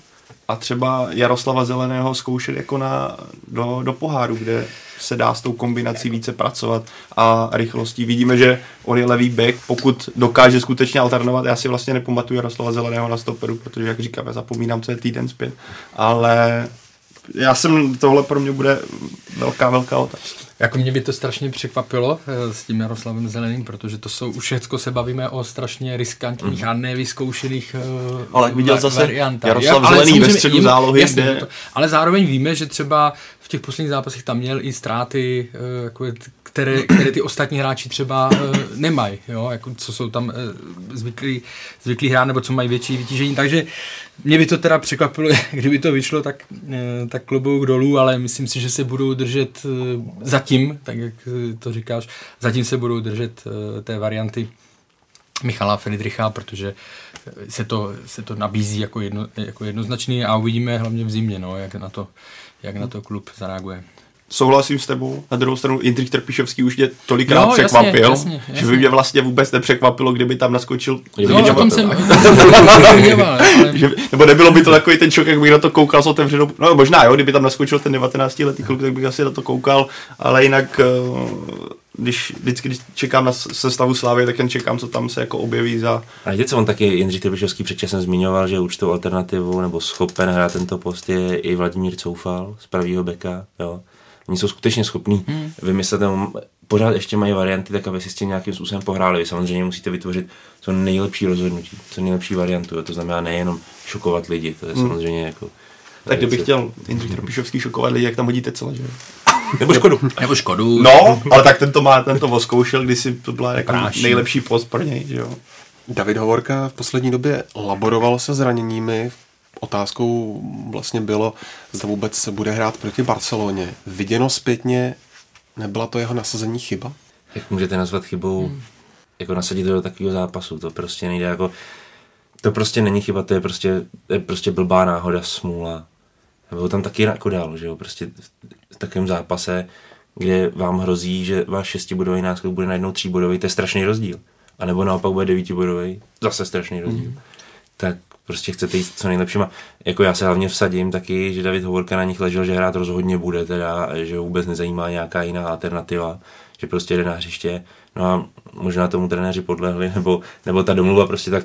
a třeba Jaroslava Zeleného zkoušet jako na, do, do poháru, kde se dá s tou kombinací více pracovat a rychlostí. Vidíme, že on je levý back, pokud dokáže skutečně alternovat. Já si vlastně nepamatuju Jaroslava Zeleného na stoperu, protože, jak říkám, já zapomínám, co je týden zpět. Ale já jsem, tohle pro mě bude velká, velká otázka. Jako mě by to strašně překvapilo eh, s tím Jaroslavem Zeleným, protože to jsou, už všecko se bavíme o strašně riskantních mm. a nevyzkoušených uh, Ale jak viděl zase variantách. Jaroslav ale Zelený ve středu jim- zálohy, jasně, kde- to- Ale zároveň víme, že třeba v těch posledních zápasech tam měl i ztráty, uh, jako, které, které ty ostatní hráči třeba uh, nemají, jo? Jako, co jsou tam uh, zvyklí, zvyklí hrát, nebo co mají větší vytížení. Takže mě by to teda překvapilo, kdyby to vyšlo, tak, eh, tak klobouk dolů, ale myslím si, že se budou držet eh, zatím, tak jak eh, to říkáš, zatím se budou držet eh, té varianty Michala Friedricha, protože eh, se to, se to nabízí jako, jedno, jako jednoznačný a uvidíme hlavně v zimě, no, jak, na to, jak na to klub zareaguje. Souhlasím s tebou. Na druhou stranu Jindřich Trpišovský už mě tolikrát jasně, překvapil, jasně, že jasně. by mě vlastně vůbec nepřekvapilo, kdyby tam naskočil. Kdyby No, o tom jsem ale Že, nebo nebylo by to takový ten šok, jak bych na to koukal s otevřenou. No možná jo, kdyby tam naskočil ten 19-letý kluk, tak bych asi na to koukal, ale jinak, eh, když vždycky když čekám na sestavu Slávy, tak jen čekám, co tam se jako objeví za... A víte, co on taky Jindřich Trpišovský před časem zmiňoval, že určitou alternativu nebo schopen hrát tento post je i Vladimír Coufal z pravýho beka. Jo. Oni jsou skutečně schopní hmm. vymyslet, nebo pořád ještě mají varianty, tak aby si s tím nějakým způsobem pohráli. Vy samozřejmě musíte vytvořit co nejlepší rozhodnutí, co nejlepší variantu. Jo. To znamená nejenom šokovat lidi, to je hmm. samozřejmě jako... Tak kdybych chtěl Jindřich Trpišovský šokovat lidi, jak tam hodíte celé, že jo? Nebo škodu. nebo Škodu. No, ale tak ten to má, ten to oskoušel, když si to byla jako Práší. nejlepší post pro něj, že jo? David Hovorka v poslední době laboroval se zraněními. Otázkou vlastně bylo, zda vůbec se bude hrát proti Barceloně. Viděno zpětně, nebyla to jeho nasazení chyba? Jak můžete nazvat chybou, hmm. jako nasadit do takového zápasu, to prostě nejde jako... To prostě není chyba, to je prostě, to je prostě blbá náhoda, smůla. Nebo tam taky jako dal, že jo, prostě v takovém zápase, kde vám hrozí, že váš šestibodový náskok bude najednou tříbodový, to je strašný rozdíl. A nebo naopak bude devítibodový, zase strašný rozdíl. Mm. Tak prostě chcete jít co nejlepším. A jako já se hlavně vsadím taky, že David Hovorka na nich ležel, že hrát rozhodně bude teda, že vůbec nezajímá nějaká jiná alternativa, že prostě jde na hřiště. No a možná tomu trenéři podlehli, nebo, nebo ta domluva prostě tak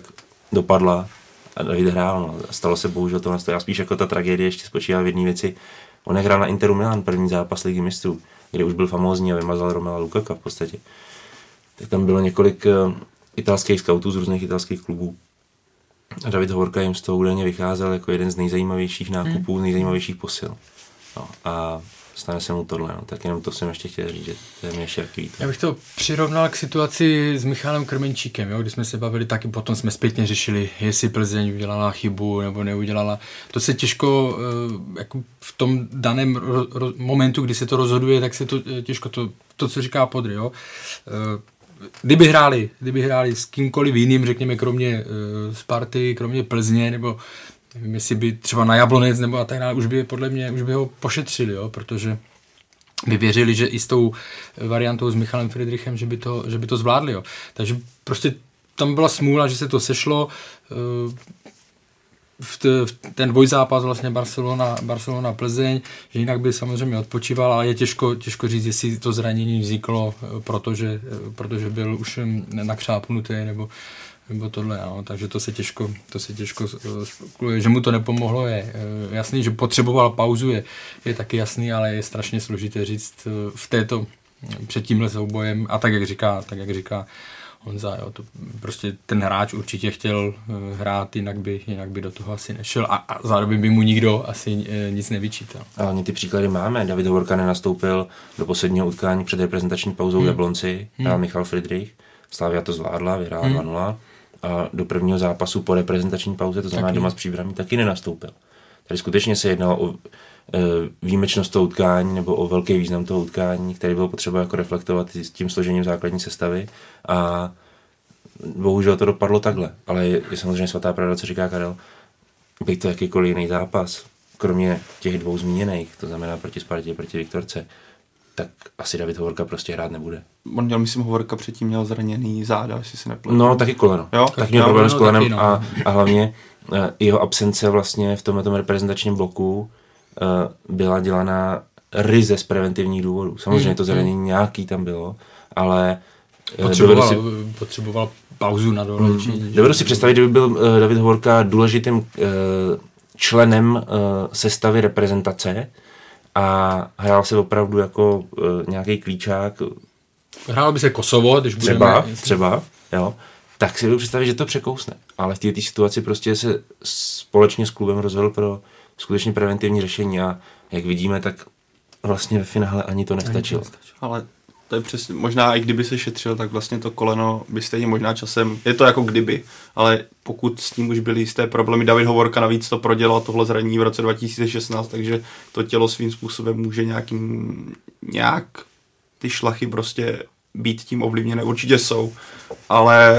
dopadla a David hrál. No. Stalo se bohužel to Já spíš jako ta tragédie ještě spočívá v jedné věci. On hrál na Interu Milan první zápas ligy mistrů, kde už byl famózní a vymazal Romela Lukaka v podstatě. Tak tam bylo několik eh, italských scoutů z různých italských klubů. A David Hovorka jim z toho údajně vycházel jako jeden z nejzajímavějších nákupů, hmm. nejzajímavějších posil. No, a stane se mu tohle, no. tak jenom to jsem ještě chtěl říct, že to je mě líto. Já bych to přirovnal k situaci s Michalem Krmenčíkem, jo, kdy jsme se bavili taky, potom jsme zpětně řešili, jestli Plzeň udělala chybu nebo neudělala. To se těžko, eh, jako v tom daném ro, ro, momentu, kdy se to rozhoduje, tak se to eh, těžko, to, to co říká Podry, jo. Eh, Kdyby hráli, kdyby hráli s kýmkoliv jiným, řekněme, kromě Sparty, kromě Plzně, nebo nevím, jestli by třeba na Jablonec nebo a tak dále, už by podle mě, už by ho pošetřili, jo, protože by věřili, že i s tou variantou s Michalem Friedrichem, že by to, že by to zvládli. Jo. Takže prostě tam byla smůla, že se to sešlo. eh, V, t, v ten dvojzápas vlastně Barcelona, Barcelona Plzeň, že jinak by samozřejmě odpočíval, ale je těžko, těžko říct, jestli to zranění vzniklo, eh, protože, eh, protože byl už hm, nakřápnutý nebo, nebo tohle, no. takže to se těžko, to se těžko eh. Že mu to nepomohlo je eh, jasný, že potřeboval pauzu je, je taky jasný, ale je strašně složité říct eh, v této, před tímhle soubojem a tak jak říká, tak jak říká Honza, jo, to prostě ten hráč určitě chtěl hrát, jinak by, jinak by do toho asi nešel a, a zároveň by mu nikdo asi nic nevyčítal. A hlavně ty příklady máme. David Hovorka nenastoupil do posledního utkání před reprezentační pauzou hmm. Jablonci, hrál Michal Friedrich. Slavia to zvládla, vyhrála hmm. 2-0. A do prvního zápasu po reprezentační pauze, to znamená Taky. doma s příbramí, taky nenastoupil. Tady skutečně se jednalo o e, výjimečnost toho utkání nebo o velký význam toho utkání, který bylo potřeba jako reflektovat s tím složením základní sestavy a bohužel to dopadlo takhle, ale je, je samozřejmě svatá pravda, co říká Karel, by to jakýkoliv jiný zápas, kromě těch dvou zmíněných, to znamená proti Spartě, proti Viktorce, tak asi David Hovorka prostě hrát nebude. On měl, myslím, Hovorka předtím měl zraněný záda, jestli se nepletu. No, taky koleno. Jo, tak měl jo, problém no, s kolenem taky, no. a, a hlavně eh, jeho absence vlastně v tomhle reprezentačním bloku eh, byla dělaná ryze z preventivních důvodů. Samozřejmě to zranění nějaký tam bylo, ale eh, Potřeboval, si, potřeboval pauzu na dolečení. dovedu si představit, kdyby byl David Hovorka důležitým eh, členem eh, sestavy reprezentace a hrál se opravdu jako eh, nějaký klíčák, Hrálo by se Kosovo, když třeba, budeme... třeba, jo, tak si budu představit, že to překousne. Ale v této situaci prostě se společně s klubem rozhodl pro skutečně preventivní řešení a jak vidíme, tak vlastně ve finále ani to nestačilo. Ale to je přesně, možná i kdyby se šetřil, tak vlastně to koleno by stejně možná časem, je to jako kdyby, ale pokud s tím už byly jisté problémy, David Hovorka navíc to prodělal tohle zranění v roce 2016, takže to tělo svým způsobem může nějakým, nějak ty šlachy prostě být tím ovlivněné, určitě jsou, ale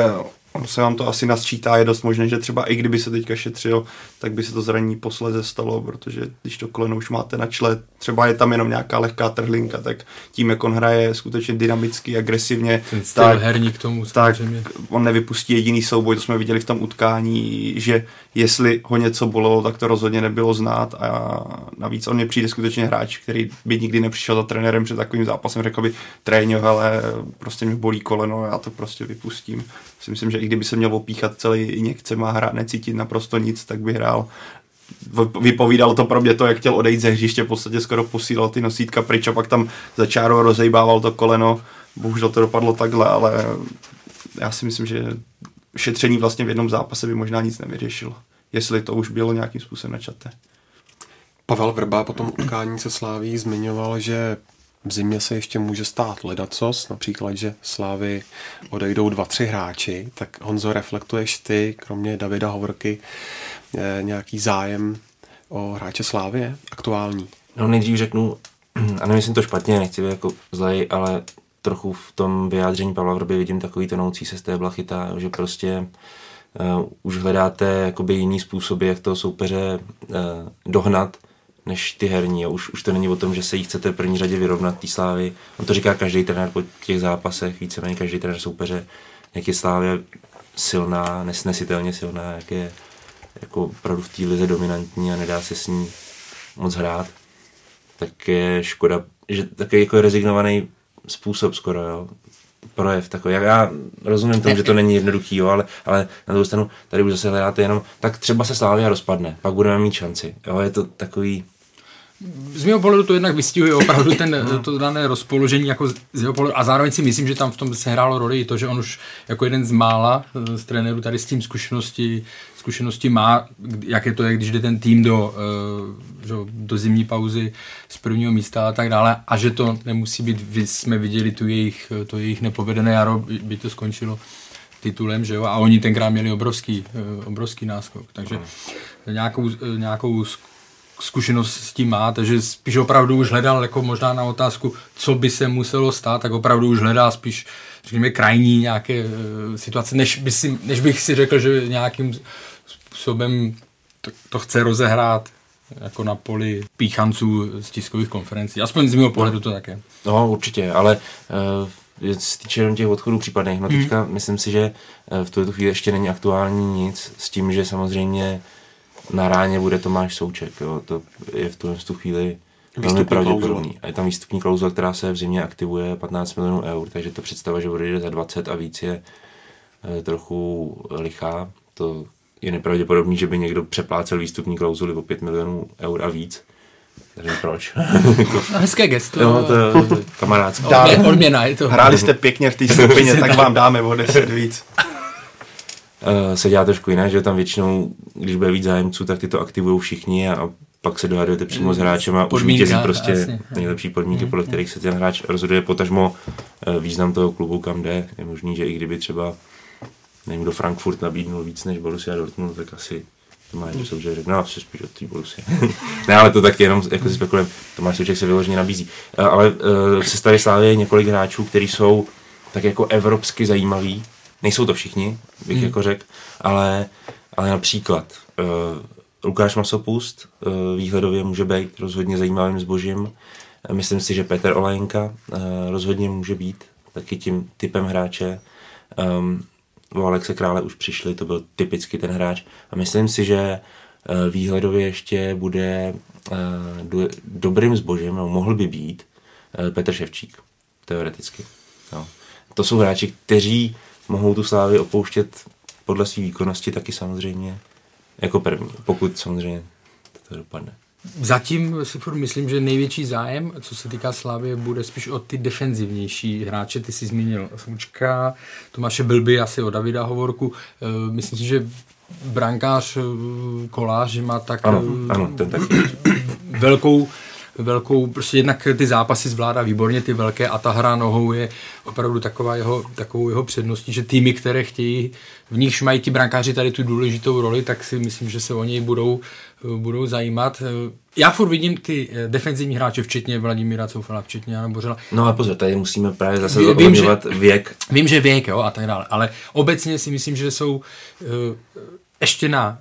se vám to asi nasčítá, je dost možné, že třeba i kdyby se teďka šetřil, tak by se to zranění posledze stalo, protože když to koleno už máte na čle, třeba je tam jenom nějaká lehká trhlinka, tak tím, jak on hraje skutečně dynamicky, agresivně, Ten tak, herní k tomu tak samozřejmě. on nevypustí jediný souboj, to jsme viděli v tom utkání, že jestli ho něco bolelo, tak to rozhodně nebylo znát a navíc on mě přijde skutečně hráč, který by nikdy nepřišel za trenérem před takovým zápasem, řekl by tréně, ale prostě mě bolí koleno, já to prostě vypustím. Si myslím, že i kdyby se měl opíchat celý injekce a hrát necítit naprosto nic, tak by hrál vypovídalo to pro mě to, jak chtěl odejít ze hřiště, v podstatě skoro posílal ty nosítka pryč a pak tam za čárou rozejbával to koleno. Bohužel to dopadlo takhle, ale já si myslím, že šetření vlastně v jednom zápase by možná nic nevyřešilo. Jestli to už bylo nějakým způsobem načaté. Pavel Vrba po tom utkání se Sláví zmiňoval, že v zimě se ještě může stát ledacos, například, že Slávy odejdou dva, tři hráči, tak Honzo, reflektuješ ty, kromě Davida Hovorky, eh, nějaký zájem o hráče Slávy aktuální? No nejdřív řeknu, a nemyslím to špatně, nechci být jako zlej, ale trochu v tom vyjádření Pavla Vrby vidím takový tonoucí se z té blachyta, že prostě uh, už hledáte jakoby jiný způsoby, jak toho soupeře uh, dohnat, než ty herní. A už, už to není o tom, že se jí chcete v první řadě vyrovnat té slávy. On to říká každý trenér po těch zápasech, víceméně každý trenér soupeře, jak je slávě silná, nesnesitelně silná, jak je jako opravdu v té lize dominantní a nedá se s ní moc hrát, tak je škoda, že takový jako rezignovaný způsob skoro, jo. Projev takový. Já, já rozumím tomu, že to není jednoduchý, jo, ale, ale na druhou stranu tady už zase hledáte jenom, tak třeba se Slávia rozpadne, pak budeme mít šanci. Jo, je to takový, Z mého pohledu to jednak vystihuje opravdu ten, to dané rozpoložení jako z jeho pohledu. A zároveň si myslím, že tam v tom se hrálo roli i to, že on už jako jeden z mála eh, z trenérů tady s tím zkušenosti, zkušenosti má, jak je to, jak když jde ten tým do, eh, že, do zimní pauzy z prvního místa a tak dále. A že to nemusí být, vy jsme viděli tu jejich, to jejich nepovedené jaro, by- to skončilo titulem, že jo, a oni tenkrát měli obrovský, eh, obrovský náskok, takže nějakou, nějakou zkušenost s tím má, takže spíš opravdu už hledal jako možná na otázku, co by se muselo stát, tak opravdu už hledá spíš řekněme krajní nějaké e, situace, než, by si, než bych si řekl, že nějakým způsobem to, to chce rozehrát jako na poli píchanců z tiskových konferencí. Aspoň z mého pohledu to také. no určitě, ale uh, se týče jenom těch odchodů případných, no teďka myslím si, že eh, v tuto chvíli ještě není aktuální nic s tím, že samozřejmě na ráně bude Tomáš Souček, jo, to je v tu, v tu chvíli velmi pravděpodobný. A je tam výstupní klauzule, která se v zimě aktivuje 15 milionů eur, takže to představa, že odejde za 20 a víc je eh, trochu lichá. To je nepravděpodobný, že by někdo přeplácel výstupní klauzuli o 5 milionů eur a víc. Takže proč? Hezké gesto. jo, to, to je kamarádské. Odmě, odměna je to. Hráli jste pěkně v té skupině, tak vám dáme o 10 víc. Eh, se dělá trošku jiné, že tam většinou, když bude víc zájemců, tak ty to aktivují všichni a, pak se dohadujete přímo s hráčem a už vítězí prostě jasně. nejlepší podmínky, podle kterých se ten hráč rozhoduje, potažmo eh, význam toho klubu, kam jde. Je možný, že i kdyby třeba nevím, do Frankfurt nabídnul víc než Borussia Dortmund, tak asi Tomáš Souček řekl, no asi spíš od té Borussia. ne, ale to taky jenom jako si spekulujeme, Tomáš Souček se vyloženě nabízí. Uh, ale uh, se staré slávě je několik hráčů, kteří jsou tak jako evropsky zajímaví. Nejsou to všichni, bych hmm. jako řekl, ale, ale například uh, Lukáš Masopust uh, výhledově může být rozhodně zajímavým zbožím. Myslím si, že Petr Olajenka uh, rozhodně může být taky tím typem hráče. Um, o Alexe Krále už přišli, to byl typicky ten hráč. A myslím si, že uh, výhledově ještě bude uh, do, dobrým zbožím, no, mohl by být uh, Petr Ševčík, teoreticky. No. To jsou hráči, kteří mohou tu slávy opouštět podle své výkonnosti taky samozřejmě jako první, pokud samozřejmě to dopadne. Zatím si furt myslím, že největší zájem, co se týká Slávy, bude spíš o ty defenzivnější hráče. Ty jsi zmínil Smučka, Tomáše Bilby, asi o Davida Hovorku. Eh, myslím si, že brankář eh, Kolář má tak ano, ano, ten taky. velkou velkou, prostě jednak ty zápasy zvládá výborně, ty velké a ta hra nohou je opravdu taková jeho, takovou jeho předností, že týmy, které chtějí, v nichž mají ti brankáři tady tu důležitou roli, tak si myslím, že se o něj budou, budou zajímat. Já furt vidím ty defenzivní hráče, včetně Vladimíra Coufala, včetně Jana Bořela. No a pozor, tady musíme právě zase vím, že, věk. Vím, že věk, jo, a tak dále, ale obecně si myslím, že jsou uh, ještě na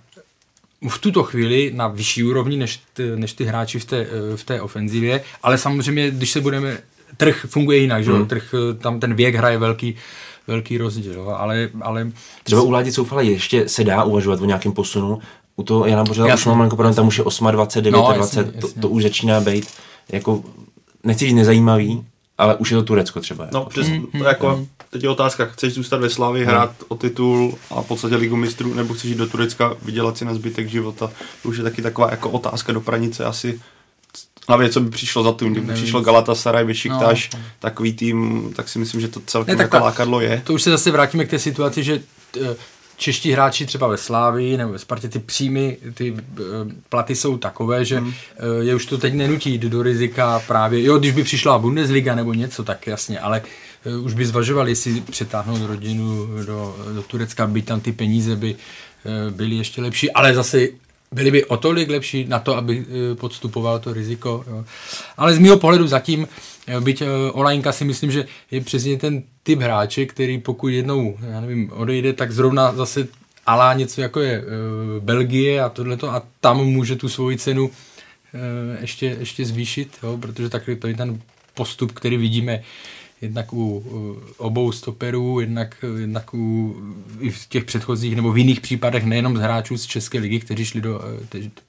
v tuto chvíli na vyšší úrovni než ty, než ty hráči v té, v té ofenzivě, ale samozřejmě, když se budeme, trh funguje jinak, že hmm. trh, tam ten věk hraje velký, velký rozdíl, ale, ale... Třeba u Ládě Coufala ještě se dá uvažovat o nějakém posunu, u toho Jana Bořela už mám problém, tam už je 8, 20, 9, no, 20, jasně, jasně. To, to, už začíná být jako, nechci říct nezajímavý, ale už je to Turecko třeba. No, přes, mm, to jako, mm. teď je otázka, chceš zůstat ve Slavii, hrát mm. o titul a v podstatě ligu mistrů, nebo chceš jít do Turecka, vydělat si na zbytek života, to už je taky taková jako otázka do pranice asi hlavně co by přišlo za tým, kdyby přišlo Galatasaray, Besiktas, no. takový tým, tak si myslím, že to celkem ne, jako lákadlo je. To už se zase vrátíme k té situaci, že eh, čeští hráči třeba ve Slávii nebo ve Spartě, ty příjmy, ty uh, platy jsou takové, že hmm. uh, je už to teď nenutí jít do rizika právě, jo, když by přišla Bundesliga nebo něco, tak jasně, ale uh, už by zvažovali, jestli přetáhnout rodinu do, do Turecka, by tam ty peníze by byly ještě lepší, ale zase byli by o tolik lepší na to, aby podstupoval to riziko. Jo. Ale z mého pohledu zatím Byť eh, Olajnka si myslím, že je přesně ten typ hráče, který pokud jednou, já nevím, odejde, tak zrovna zase alá něco jako je Belgie a tohleto a tam může tu svoji cenu ještě, ještě zvýšit, jo, protože takový ten postup, který vidíme jednak u uh, obou stoperů, jednak, jednak u, i v těch předchozích nebo v jiných případech nejenom z hráčů z České ligy, kteří šli do,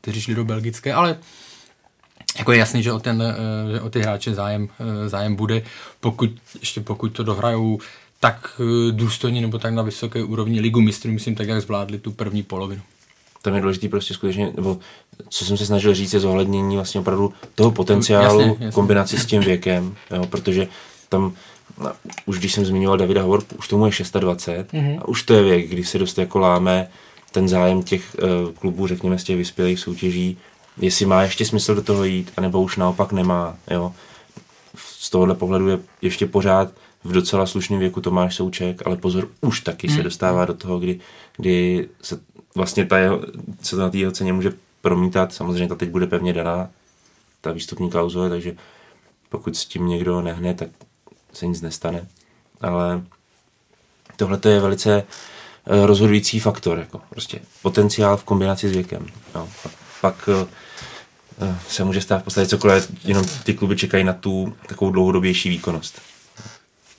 kteří šli do belgické, ale jako je jasný, že o, ten, eh, že o ty hráče zájem, eh, zájem bude, pokud, ještě pokud to dohrajou tak eh, důstojně nebo tak na vysoké úrovni ligu mistrů, myslím, tak jak zvládli tu první polovinu. Tam je důležité prostě skutečně, nebo co jsem se snažil říct, je zohlednění vlastně opravdu toho potenciálu, jasně, jasně. kombinaci s tím věkem, jo, protože tam už když jsem zmiňoval Davida Hovor, už tomu je 26 mm-hmm. a už to je věk, kdy se dost jako láme ten zájem těch uh, klubů, řekněme, z těch vyspělých soutěží jestli má ještě smysl do toho jít, anebo už naopak nemá. Jo. Z tohohle pohledu je ještě pořád v docela slušném věku Tomáš Souček, ale pozor, už taky hmm. se dostává do toho, kdy, kdy se vlastně ta jeho, se to na té jeho ceně může promítat. Samozřejmě ta teď bude pevně daná, ta výstupní klauzule, takže pokud s tím někdo nehne, tak se nic nestane. Ale tohle je velice eh, rozhodující faktor, jako prostě potenciál v kombinaci s věkem. No, pak eh, eh, se může stát v podstatě cokoliv, jenom ty kluby čekají na tu takovou dlouhodobější výkonnost.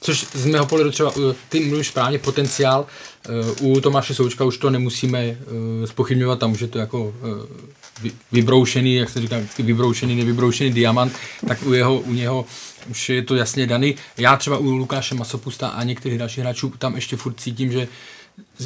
Což z mého pohledu třeba, ty mluvíš správně potenciál, u Tomáše Součka už to nemusíme spochybňovat, tam už je to jako vybroušený, jak se říká, vybroušený, nevybroušený diamant, tak u, jeho, u něho už je to jasně daný. Já třeba u Lukáše Masopusta a některých dalších hráčů tam ještě furt cítím, že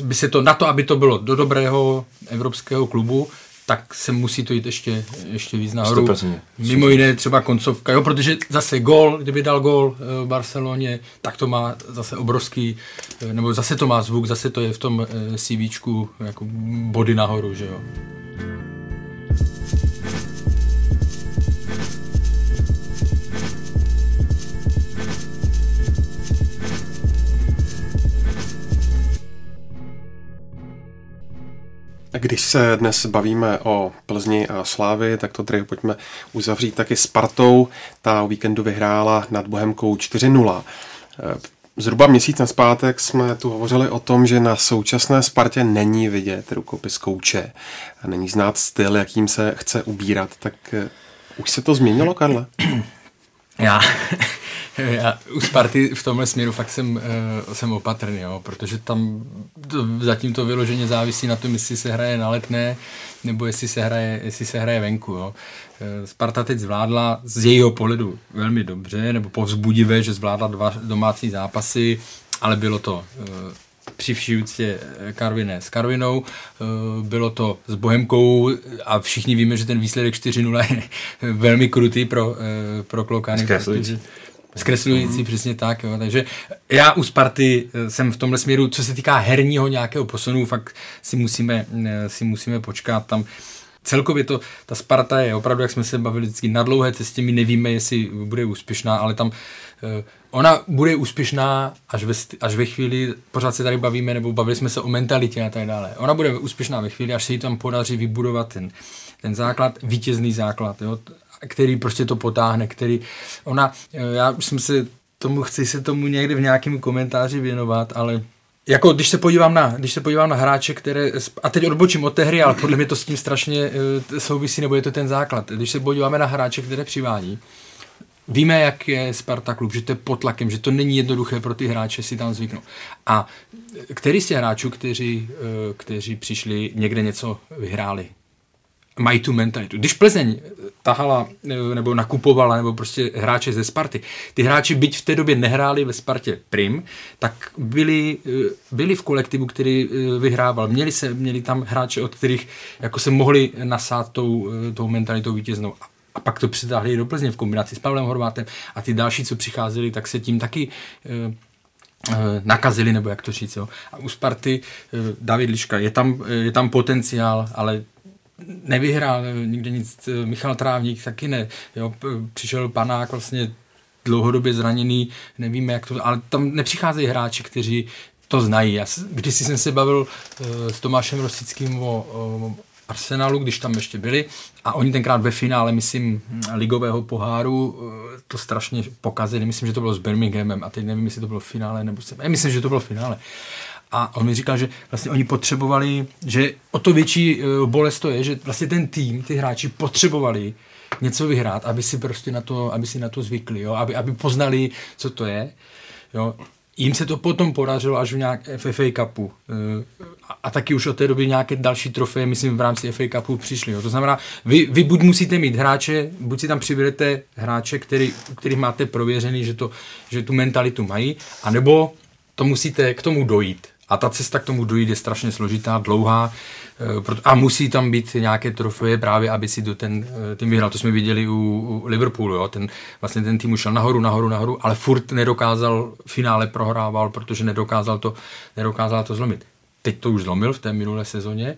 by se to na to, aby to bylo do dobrého evropského klubu, tak se musí to jít ještě, ještě víc nahoru. 100%. Mimo jiné třeba koncovka, jo, protože zase gol, kdyby dal gol eh, v Barceloně, tak to má zase obrovský, eh, nebo zase to má zvuk, zase to je v tom eh, CVčku jako body nahoru, že jo. Když se dnes bavíme o Plzni a Slávy, tak to tady pojďme uzavřít taky Spartou. Ta o víkendu vyhrála nad Bohemkou 4-0. Zhruba měsíc na zpátek jsme tu hovořili o tom, že na současné Spartě není vidět rukopis kouče a není znát styl, jakým se chce ubírat. Tak eh, už se to změnilo, Karle? Já, já u Sparty v tomhle směru fakt jsem, uh, jsem opatrný, jo, protože tam to, zatím to vyloženě závisí na tom, jestli se hraje na letné, nebo jestli se hraje, jestli se hraje venku. Jo. Uh, Sparta teď zvládla z jejího pohledu velmi dobře, nebo povzbudivé, že zvládla dva domácí zápasy, ale bylo to uh, při vší úctě Karviné s Karvinou, bylo to s Bohemkou a všichni víme, že ten výsledek 4-0 je velmi krutý pro, pro Klokány. Zkreslující, mm. přesně tak. Jo. Takže já u Sparty eh, jsem v tomhle směru, co se týká herního nějakého posunu, fakt si musíme, eh, si musíme počkat tam. Celkově to, ta Sparta je opravdu, jak jsme se bavili vždycky, na dlouhé cestě, my nevíme, jestli bude úspěšná, ale tam eh, ona bude úspěšná až ve, až ve chvíli, pořád se tady bavíme, nebo bavili jsme se o mentalitě a tak dále. Ona bude úspěšná ve chvíli, až se jí tam podaří vybudovat ten, ten základ, vítězný základ. Jo? který prostě to potáhne, který ona, já už jsem se tomu, chci se tomu někdy v nějakém komentáři věnovat, ale jako když se podívám na, když se podívám na hráče, které, a teď odbočím od té hry, ale podle mě to s tím strašně uh, souvisí, nebo je to ten základ. Když se podíváme na hráče, které přivádí, Víme, jak je Sparta klub, že to je pod tlakem, že to není jednoduché pro ty hráče si tam zvyknout. A který z těch hráčů, kteří, eh, kteří přišli, někde něco vyhráli, mají tu mentalitu. Když Plzeň tahala nebo nakupovala nebo prostě hráče ze Sparty, ty hráči byť v té době nehráli ve Spartě prim, tak byli, byli v kolektivu, který eh, vyhrával. Měli, se, měli tam hráče, od kterých jako se mohli nasát tou, eh, tou mentalitou vítěznou. A pak to přitáhli do Plzně v kombinaci s Pavlem Horvátem a ty další, co přicházeli, tak se tím taky eh, nakazili, nebo jak to říct. Jo. A u Sparty David Liška, je tam, je tam potenciál, ale nevyhrál nikde nic, Michal Trávník taky ne, jo, přišel panák vlastně dlouhodobě zraněný, nevíme jak to, ale tam nepřicházejí hráči, kteří to znají. Já, když jsem se bavil uh, s Tomášem Rosickým o, o Arsenalu, když tam ještě byli a oni tenkrát ve finále, myslím, ligového poháru uh, to strašně pokazili, myslím, že to bylo s Birminghamem a teď nevím, jestli to bylo v finále nebo já myslím, že to bylo v finále. A on mi říkal, že vlastně oni potřebovali, že o to větší eh, bolest to je, že vlastně ten tým, ty hráči potřebovali něco vyhrát, aby si prostě na to, aby si na to zvykli, jo? Aby, aby poznali, co to je. Jo? Jím se to potom podařilo až v, nějak, v FA Cupu. Eh, a, a taky už od té doby nějaké další trofeje, myslím, v rámci FA Cupu přišly. Jo. To znamená, vy, vy buď musíte mít hráče, buď si tam přivedete hráče, který, kterých máte prověřený, že, to, že tu mentalitu mají, anebo to musíte k tomu dojít. A ta cesta k tomu dojít je strašně složitá, dlouhá eh, a musí tam být nějaké trofeje právě, aby si do ten eh, tým vyhrál. To jsme viděli u, u Liverpoolu, jo? Ten, vlastně ten tým ušel nahoru, nahoru, nahoru, ale furt nedokázal, v finále prohrával, protože nedokázal to, nedokázal to zlomit. Teď to už zlomil v té minulé sezóně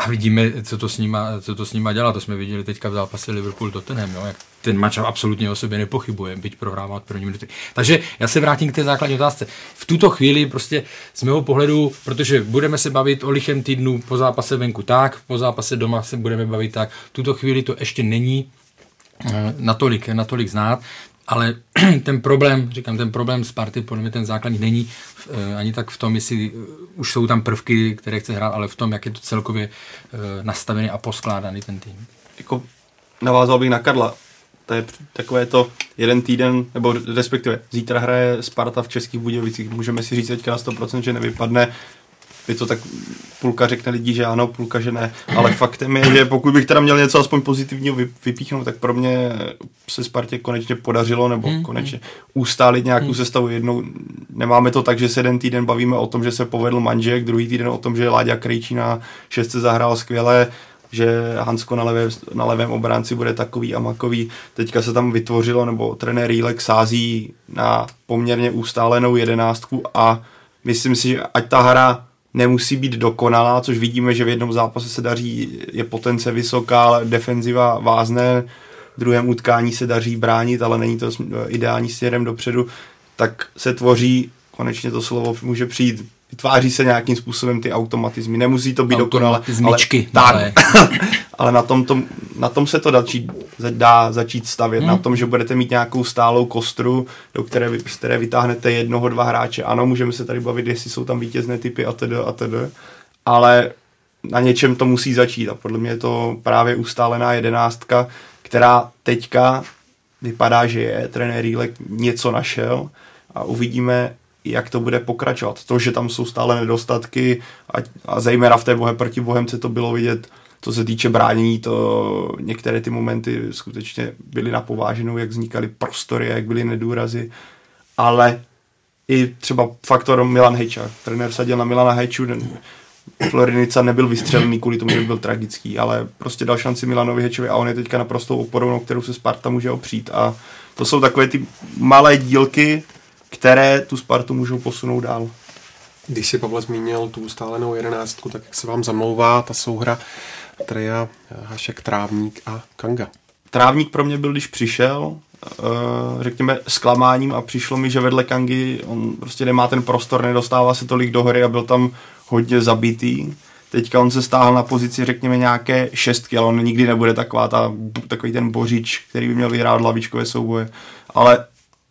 a vidíme, co to s nima, co to s nima dělá. To jsme viděli teďka v zápase Liverpool Tottenham, jo? jak ten mač absolutně o sobě nepochybuje, byť prohrává první minuty. Takže já se vrátím k té základní otázce. V tuto chvíli prostě z mého pohledu, protože budeme se bavit o lichem týdnu po zápase venku tak, po zápase doma se budeme bavit tak, v tuto chvíli to ještě není eh, natolik, natolik znát, ale ten problém, říkám, ten problém Sparty, podle mě ten základní není uh, ani tak v tom, jestli uh, už jsou tam prvky, které chce hrát, ale v tom, jak je to celkově uh, nastavený a poskládaný ten tým. Jako navázal bych na Karla. To je takové to jeden týden, nebo respektive zítra hraje Sparta v Českých Budějovicích. Můžeme si říct teďka na 100%, že nevypadne je to tak, půlka řekne lidí, že ano, půlka, že ne. Ale faktem je, že pokud bych teda měl něco aspoň pozitivního vypíchnout, tak pro mě se Spartě konečně podařilo, nebo hmm. konečně ustálit nějakou hmm. sestavu jednou. Nemáme to tak, že se jeden týden bavíme o tom, že se povedl Manžek, druhý týden o tom, že Láďa Krejčí na šestce zahrál skvěle, že Hansko na, levé, na levém obránci bude takový a makový. Teďka se tam vytvořilo, nebo trenér Rílek sází na poměrně ustálenou jedenáctku a myslím si, že ať ta hra nemusí být dokonalá, což vidíme, že v jednom zápase se daří, je potence vysoká, ale defenziva vázne, v druhém utkání se daří bránit, ale není to ideální směrem dopředu, tak se tvoří, konečně to slovo může přijít, vytváří se nějakým způsobem ty automatizmy. Nemusí to být dokonale. Ale, tak, ale na, tom, tom, na tom se to dá, dá začít stavět. Hmm. Na tom, že budete mít nějakou stálou kostru, do které, z které vytáhnete jednoho, dva hráče. Ano, můžeme se tady bavit, jestli jsou tam vítězné typy a tedy a tedy. Ale na něčem to musí začít a podle mě je to právě ustálená jedenáctka, která teďka vypadá, že je trenér Rílek něco našel a uvidíme, jak to bude pokračovat. To, že tam jsou stále nedostatky a, a zejména v té bohe proti Bohemce to bylo vidět, co se týče bránění, to některé ty momenty skutečně byly na pováženou, jak vznikaly prostory, jak byly nedůrazy, ale i třeba faktor Milan Hejča. Trenér sadil na Milana Hejču, Florinica nebyl vystřelený kvůli tomu, že byl tragický, ale prostě dal šanci Milanovi Hečovi a on je teďka naprosto oporou, na kterou se Sparta může opřít. A to jsou takové ty malé dílky, které tu Spartu můžou posunout dál. Když si Pavle zmínil tu ustálenou jedenáctku, tak jak se vám zamlouvá ta souhra Treja, Hašek, Trávník a Kanga? Trávník pro mě byl, když přišel, eh, řekněme, zklamáním a přišlo mi, že vedle Kangy on prostě nemá ten prostor, nedostává se tolik do hry a byl tam hodně zabitý. Teďka on se stáhl na pozici, řekněme, nějaké šestky, ale on nikdy nebude taková ta, takový ten bořič, který by měl vyhrát lavičkové souboje. Ale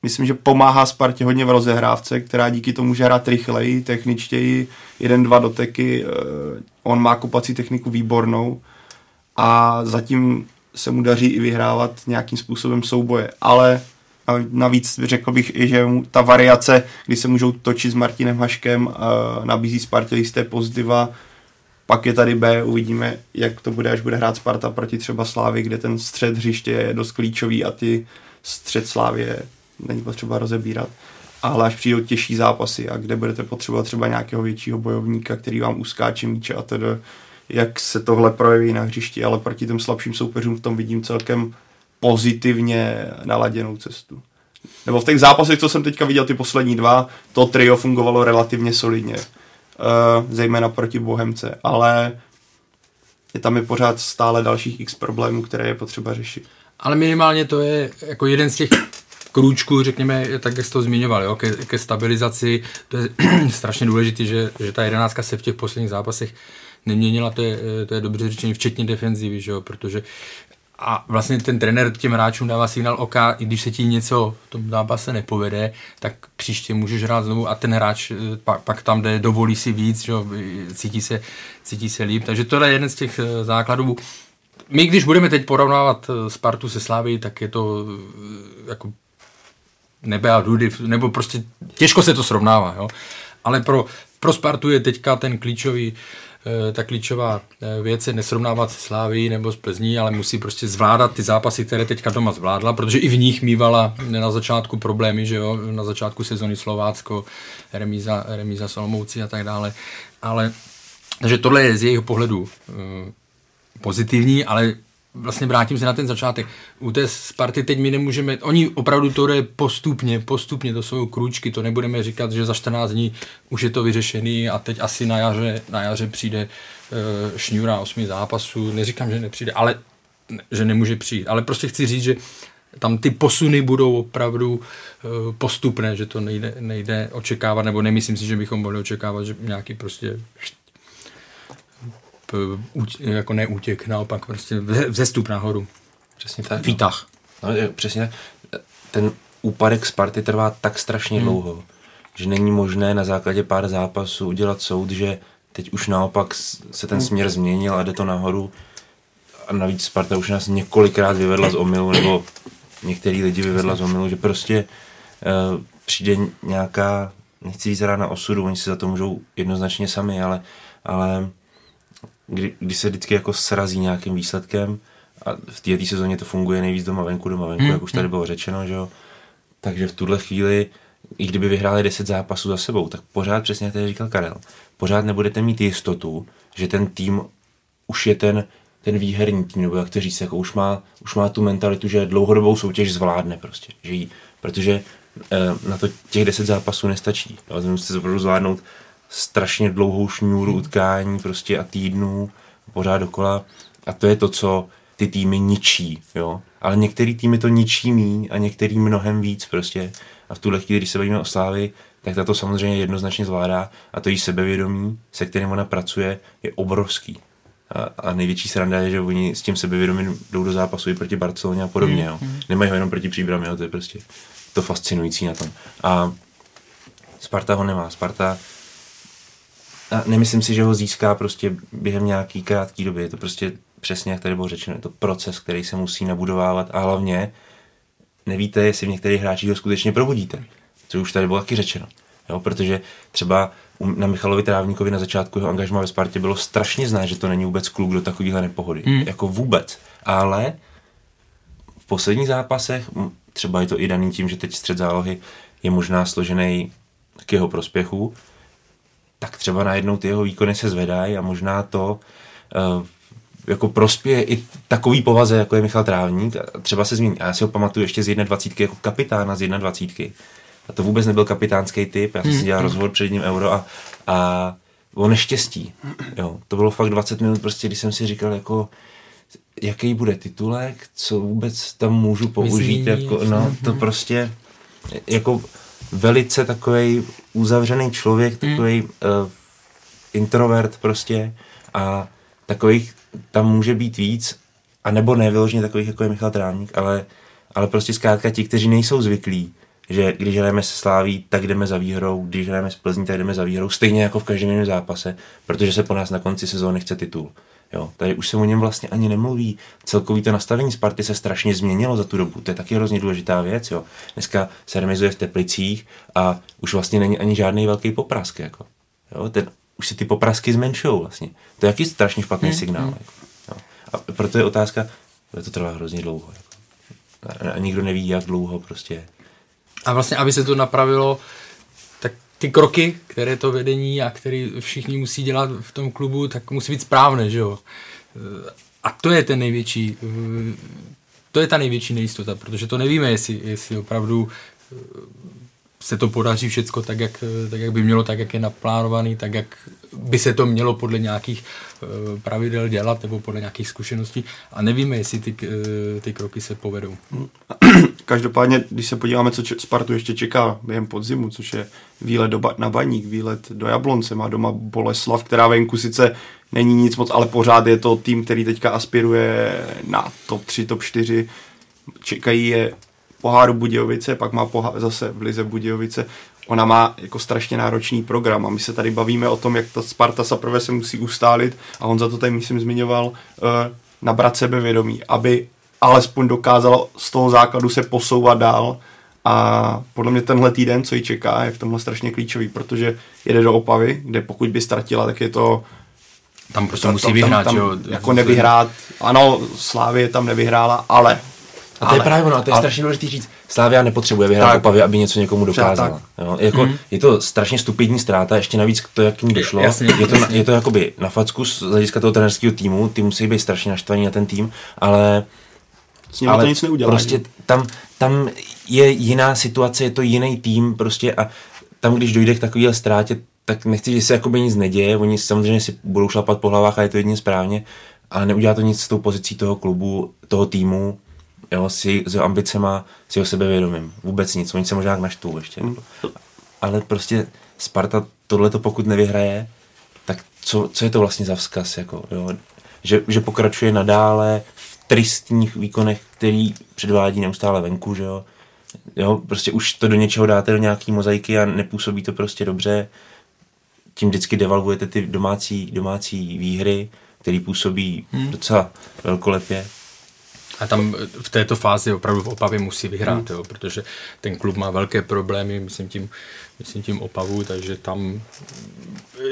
myslím, že pomáhá Spartě hodně v rozehrávce, která díky tomu může hrát rychleji, techničtěji, jeden, dva doteky, eh, on má kopací techniku výbornou a zatím se mu daří i vyhrávat nějakým způsobem souboje, ale navíc řekl bych i, že ta variace, kdy se můžou točit s Martinem Haškem, nabízí Spartě jisté pozitiva, pak je tady B, uvidíme, jak to bude, až bude hrát Sparta proti třeba Slávy, kde ten střed hřiště je dost klíčový a ty střed Slávy není potřeba rozebírat. Ale až přijdou těžší zápasy a kde budete potřebovat třeba nějakého většího bojovníka, který vám uskáče míče a tedy, jak se tohle projeví na hřišti, ale proti těm slabším soupeřům v tom vidím celkem pozitivně naladěnou cestu. Nebo v těch zápasech, co jsem teďka viděl, ty poslední dva, to trio fungovalo relativně solidně. Uh, zejména proti Bohemce, ale je tam i pořád stále dalších x problémů, které je potřeba řešit. Ale minimálně to je jako jeden z těch krůčků, řekněme, tak jak jste to zmiňoval, jo, ke, ke stabilizaci, to je strašně důležité, že, že ta jedenáctka se v těch posledních zápasech neměnila, to je, to je dobře řečení, včetně defenzivy, že jo, protože a vlastně ten trenér těm hráčům dává signál OK, i když se ti něco v tom zápase nepovede, tak příště můžeš hrát znovu a ten hráč eh, pak, pak tam jde, dovolí si víc, že cítí, se, cítí se líp. Takže to je jeden z těch eh, základů. My, když budeme teď porovnávat eh, Spartu se Slávy, tak je to jako nebe a dudy, nebo prostě těžko se to srovnává. Jo? Ale pro, pro Spartu je teďka ten klíčový Eh, ta klíčová eh, věc je nesrovnávat se Sláví nebo s Plzní, ale musí prostě zvládat ty zápasy, které teďka doma zvládla, protože i v nich mývala na začátku problémy, že jo, na začátku sezony Slovácko, remíza, remíza Solomouci a tak dále. Ale takže tohle je z jejich pohledu uh, pozitivní, ale vlastně vrátím se na ten začátek. U té Sparty teď my nemůžeme, oni opravdu to jde postupně, postupně, to jsou kručky, to nebudeme říkat, že za 14 dní už je to vyřešený a teď asi na jaře, na jaře přijde uh, šňůra osmi zápasů, neříkám, že nepřijde, ale že nemůže přijít, ale prostě chci říct, že tam ty posuny budou opravdu uh, postupné, že to nejde, nejde očekávat, nebo nemyslím si, že bychom mohli očekávat, že nějaký prostě jako ne útěk, naopak prostě vzestup nahoru. Přesně tak. Výtah. No, přesně Ten úpadek Sparty trvá tak strašně hmm. dlouho, že není možné na základě pár zápasů udělat soud, že teď už naopak se ten hmm. směr změnil a jde to nahoru. A navíc Sparta už nás několikrát vyvedla z omylu, nebo některý lidi vyvedla z omylu, že prostě uh, přijde nějaká, nechci říct na osudu, oni si za to můžou jednoznačně sami, ale, ale kdy, kdy se vždycky jako srazí nějakým výsledkem a v této sezóně to funguje nejvíc doma venku, doma venku, hmm. jak už tady hmm. bylo řečeno, že jo. Takže v tuhle chvíli, i kdyby vyhráli 10 zápasů za sebou, tak pořád, přesně jak tady říkal Karel, pořád nebudete mít jistotu, že ten tým už je ten, ten výherní tým, nebo jak to říct, jako už má, už má tu mentalitu, že dlouhodobou soutěž zvládne prostě, že jí, protože e, na to těch 10 zápasů nestačí. No, musíte opravdu zvládnout strašně dlouhou šňůru utkání prostě a týdnů pořád dokola a to je to, co ty týmy ničí, jo. Ale některý týmy to ničí mí a některý mnohem víc prostě. A v tuhle chvíli, když se bavíme o Slávy, tak ta to samozřejmě jednoznačně zvládá a to jí sebevědomí, se kterým ona pracuje, je obrovský. A, a největší sranda je, že oni s tím sebevědomím jdou do zápasu i proti Barceloně a podobně. Jo. Nemají ho jenom proti příbrami, jo. to je prostě to fascinující na tom. A Sparta ho nemá. Sparta a nemyslím si, že ho získá prostě během nějaký krátký doby. Je to prostě přesně, jak tady bylo řečeno, je to proces, který se musí nabudovávat a hlavně nevíte, jestli v některých hráčích ho skutečně probudíte. Co už tady bylo taky řečeno. Jo, protože třeba na Michalovi Trávníkovi na začátku jeho angažma ve Spartě bylo strašně znát, že to není vůbec kluk do takovéhle nepohody. Mm. Jako vůbec. Ale v posledních zápasech, třeba je to i daný tím, že teď střed zálohy je možná složený k jeho prospěchu, tak třeba najednou ty jeho výkony se zvedají a možná to uh, jako prospěje i takový povaze, jako je Michal Trávník, a třeba se změní. A já si ho pamatuju ještě z 21 jako kapitána z 21. A to vůbec nebyl kapitánský typ, já jsem si dělal rozhovor před ním euro a, a o neštěstí. Jo, to bylo fakt 20 minut, prostě, když jsem si říkal, jako, jaký bude titulek, co vůbec tam můžu použít, jako, no, to prostě, jako velice takový uzavřený člověk, takový uh, introvert prostě a takových tam může být víc, a nebo ne vyloženě takových, jako je Michal Trávník, ale, ale prostě zkrátka ti, kteří nejsou zvyklí, že když hrajeme se Sláví, tak jdeme za výhrou, když hrajeme s Plzní, tak jdeme za výhrou, stejně jako v každém jiném zápase, protože se po nás na konci sezóny chce titul. Jo, tady už se o něm vlastně ani nemluví. Celkový to nastavení Sparty se strašně změnilo za tu dobu. To je taky hrozně důležitá věc. Jo. Dneska se remizuje v Teplicích a už vlastně není ani žádný velký poprask. Jako. Jo, ten, už se ty poprasky zmenšují vlastně. To je jaký strašně špatný hmm. signál. Hmm. Jako. Jo. A proto je otázka, bude to trvá hrozně dlouho. Jako. A, a nikdo neví, jak dlouho prostě. A vlastně, aby se to napravilo, ty kroky, které to vedení a které všichni musí dělat v tom klubu, tak musí být správné, že jo. A to je ten největší, to je ta největší nejistota, protože to nevíme, jestli, jestli opravdu se to podaří všecko tak jak, tak, jak by mělo, tak, jak je naplánovaný, tak, jak by se to mělo podle nějakých pravidel dělat nebo podle nějakých zkušeností a nevíme, jestli ty, ty kroky se povedou. Každopádně, když se podíváme, co Spartu ještě čeká během podzimu, což je výlet do ba- na Baník, výlet do Jablonce, má doma Boleslav, která venku sice není nic moc, ale pořád je to tým, který teďka aspiruje na top 3, top 4. Čekají je poháru Budějovice, pak má pohár, zase v Lize Budějovice. Ona má jako strašně náročný program a my se tady bavíme o tom, jak ta Sparta zaprvé se musí ustálit a on za to tady, myslím, zmiňoval, uh, nabrat sebevědomí, aby alespoň dokázala z toho základu se posouvat dál a podle mě tenhle týden, co ji čeká, je v tomhle strašně klíčový, protože jede do Opavy, kde pokud by ztratila, tak je to tam prostě tam, musí vyhrát, tam, tam, Jako nevyhrát. Ano, Slávě tam nevyhrála, ale a to ale, je právě ono, a to je ale, strašně důležité říct. Slávia nepotřebuje vyhrát Opavy, aby něco někomu dokázala. Jo? Jako, mm. Je to strašně stupidní ztráta, ještě navíc to, jak jim došlo. Jasně, je, to, je to jakoby na facku z hlediska toho trenerského týmu, ty musí být strašně naštvaní na ten tým, ale s ním ale to nic neudělá. Prostě tam, tam je jiná situace, je to jiný tým prostě a tam, když dojde k takové ztrátě, tak nechci, že se jakoby nic neděje, oni samozřejmě si budou šlapat po hlavách a je to jedině správně, ale neudělá to nic s tou pozicí toho klubu, toho týmu, jo, s, s jeho ambicema, s jeho sebevědomím. Vůbec nic, oni se možná naštvou ještě. Mm. Ale prostě Sparta tohle to pokud nevyhraje, tak co, co je to vlastně za vzkaz? Jako, jo? Že, že pokračuje nadále tristních výkonech, který předvádí neustále venku, že jo? jo? Prostě už to do něčeho dáte do nějaký mozaiky a nepůsobí to prostě dobře. Tím vždycky devalvujete ty domácí, domácí výhry, které působí hmm. docela velkolepě. A tam v této fázi opravdu v Opavě musí vyhrát, hmm. jo, protože ten klub má velké problémy, myslím tím, myslím tím Opavu, takže tam,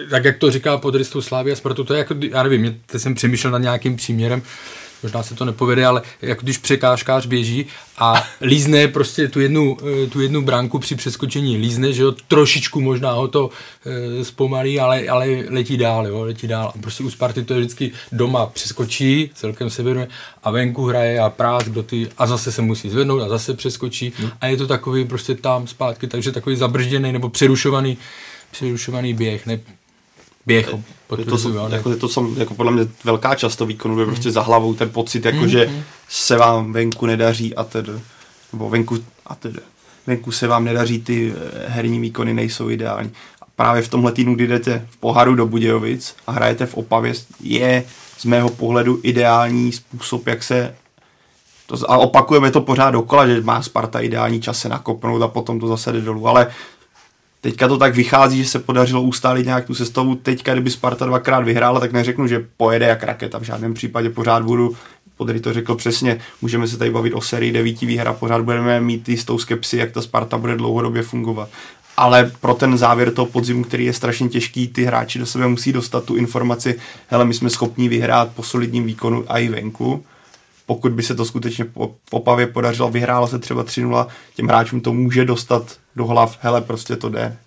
tak jak to říká pod Ristou Slávy a Spartu, to je jako, já nevím, teď jsem přemýšlel nad nějakým příměrem, možná se to nepovede, ale jako když překážkář běží a lízne prostě tu jednu, eh, tu jednu bránku při přeskočení, lízne, že jo, trošičku možná ho to e, zpomalí, ale, ale letí dál, jo, letí dál. A prostě u Sparty to je vždycky doma přeskočí, celkem se věnuje a venku hraje a prác, kdo ty, a zase se musí zvednout a zase přeskočí hmm. a je to takový prostě tam zpátky, takže takový zabržděný nebo přerušovaný přerušovaný běh, ne, běh. Je to, jako, je to sam, jako podle mě velká část toho výkonu je mm. prostě za hlavou ten pocit, jako mm. že se vám venku nedaří a tedy, nebo venku a tedy. venku se vám nedaří, ty eh, herní výkony nejsou ideální. A právě v tomhle týdnu, kdy jdete v poharu do Budějovic a hrajete v Opavě, je z mého pohledu ideální způsob, jak se to, a opakujeme to pořád dokola, že má Sparta ideální čas se nakopnout a potom to zase jde dolů, ale teďka to tak vychází, že se podařilo ustálit nějak tu sestavu. Teďka, kdyby Sparta dvakrát vyhrála, tak neřeknu, že pojede jak raketa. V žádném případě pořád budu, Podry to řekl přesně, můžeme se tady bavit o sérii devíti výhra, pořád budeme mít jistou skepsi, jak ta Sparta bude dlouhodobě fungovat. Ale pro ten závěr toho podzimu, který je strašně těžký, ty hráči do sebe musí dostat tu informaci, hele, my jsme schopni vyhrát po solidním výkonu a i venku pokud by se to skutečně v Opavě podařilo, vyhrálo se třeba 3-0, těm hráčům to může dostat do hlav, hele, prostě to jde.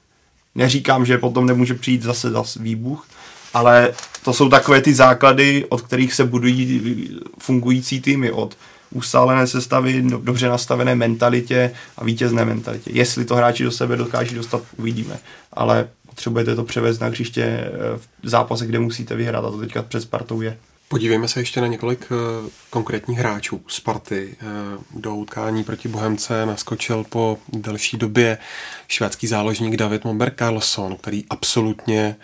Neříkám, že potom nemůže přijít zase zase výbuch, ale to jsou takové ty základy, od kterých se budují fungující týmy, od ustálené sestavy, dobře nastavené mentalitě a vítězné mentalitě. Jestli to hráči do sebe dokáží dostat, uvidíme. Ale potřebujete to převést na hřiště eh, v zápase, kde musíte vyhrát a to teďka před Spartou je. Podívejme se ještě na několik uh, konkrétních hráčů. Sparty uh, do utkání proti Bohemce naskočil po delší době švédský záložník David Momber Carlson, který absolutně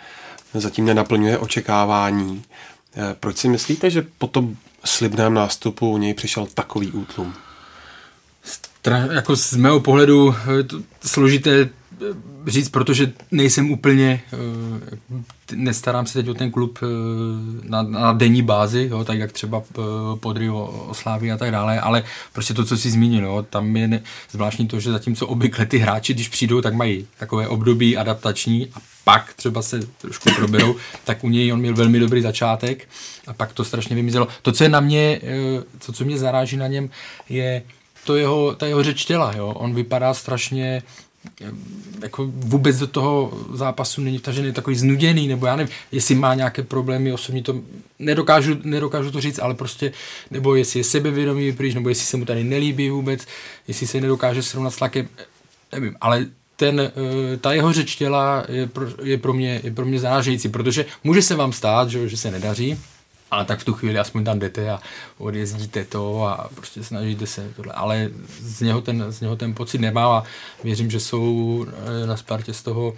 zatím nenaplňuje očekávání. Uh, proč si myslíte, že po tom slibném nástupu u něj přišel takový útlum? Stra- jako z mého pohledu to složité říct, protože nejsem úplně, eh, nestarám se teď o ten klub eh, na, na denní bázi, jo, tak jak třeba eh, podry o, o Slávy a tak dále, ale prostě to, co si zmínil, jo, tam je ne, zvláštní to, že zatímco obvykle ty hráči, když přijdou, tak mají takové období adaptační a pak třeba se trošku proberou, tak u něj on měl velmi dobrý začátek a pak to strašně vymizelo. To, co je na mě, to, co mě zaráží na něm, je to jeho, ta jeho řeč těla, jo. On vypadá strašně jako vůbec do toho zápasu není vtažený takový znuděný, nebo já nevím, jestli má nějaké problémy osobní, to nedokážu, nedokážu to říct, ale prostě, nebo jestli je sebevědomý pryč, nebo jestli se mu tady nelíbí vůbec, jestli se nedokáže srovnat s tlakem, nevím, ale ten, eh, ta jeho řeč těla je pro, je pro mě, je pro mě zarážející, protože může se vám stát, že, že se nedaří, ale tak v tu chvíli aspoň tam jdete a odjezdíte to a prostě snažíte se tohle. Ale z něho ten, z něho ten pocit nemá a věřím, že jsou eh, na Spartě z toho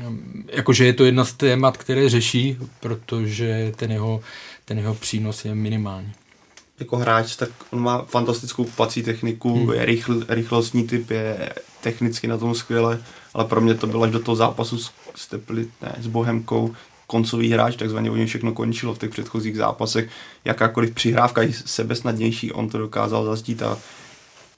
mm, jakože je to jedna z témat, které řeší, protože ten jeho, ten jeho přínos je minimální. Jako hráč, tak on má fantastickou kupací techniku, hmm. je rychl, rychlostní typ, je technicky na tom skvěle, ale pro mě to bylo až do toho zápasu s, s, Tepli, ne, s Bohemkou, koncový hráč, takzvaně u něj všechno končilo v těch předchozích zápasech. Jakákoliv přihrávka i sebesnadnější, on to dokázal zazdít a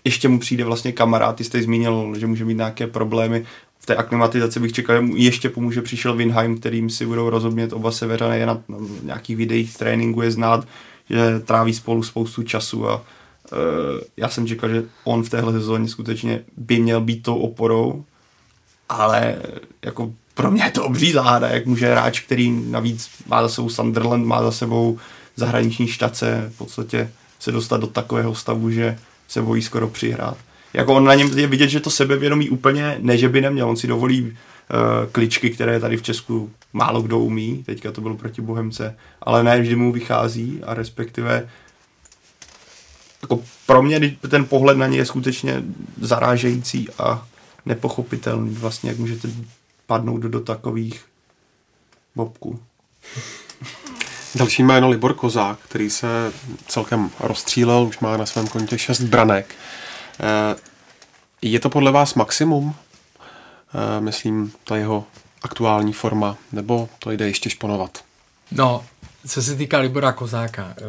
ještě mu přijde vlastně kamarád, ty jste zmínil, že může mít nějaké problémy. V té aklimatizaci bych čekal, že mu ještě pomůže přišel Winheim, kterým si budou rozumět oba severané, na, na nějakých videích tréninku je znát, že tráví spolu spoustu času a uh, já jsem čekal, že on v téhle sezóně skutečně by měl být tou oporou, ale jako pro mě je to obří záhada, jak může hráč, který navíc má za sebou Sunderland, má za sebou zahraniční štace, v podstatě se dostat do takového stavu, že se bojí skoro přihrát. Jako on na něm je vidět, že to sebevědomí úplně, ne že by neměl, on si dovolí uh, kličky, které tady v Česku málo kdo umí, teďka to bylo proti Bohemce, ale ne vždy mu vychází a respektive jako pro mě ten pohled na ně je skutečně zarážející a nepochopitelný vlastně, jak můžete padnout do, takových bobků. Další jméno Libor Kozák, který se celkem rozstřílel, už má na svém kontě šest branek. Eh, je to podle vás maximum? Eh, myslím, ta jeho aktuální forma, nebo to jde ještě šponovat? No, co se týká Libora Kozáka, eh,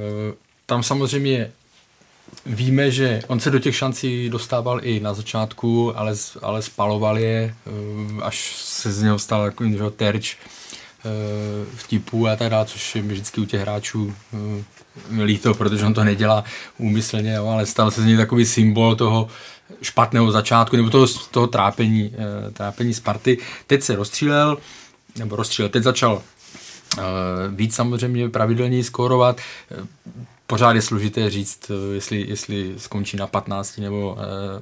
tam samozřejmě víme, že on se do těch šancí dostával i na začátku, ale, ale spaloval je, eh, až se z něho stal takový že, terč eh, vtipů a tak dále, což je vždycky u těch hráčů eh, líto, protože on to nedělá úmyslně, jo, ale stal se z něj takový symbol toho špatného začátku nebo toho, toho trápení, trápení Sparty. Teď se rozstřílel, nebo rozstřílel, teď začal víc samozřejmě pravidelněji skórovat pořád je složité říct, eh, jestli, jestli skončí na 15 nebo eh,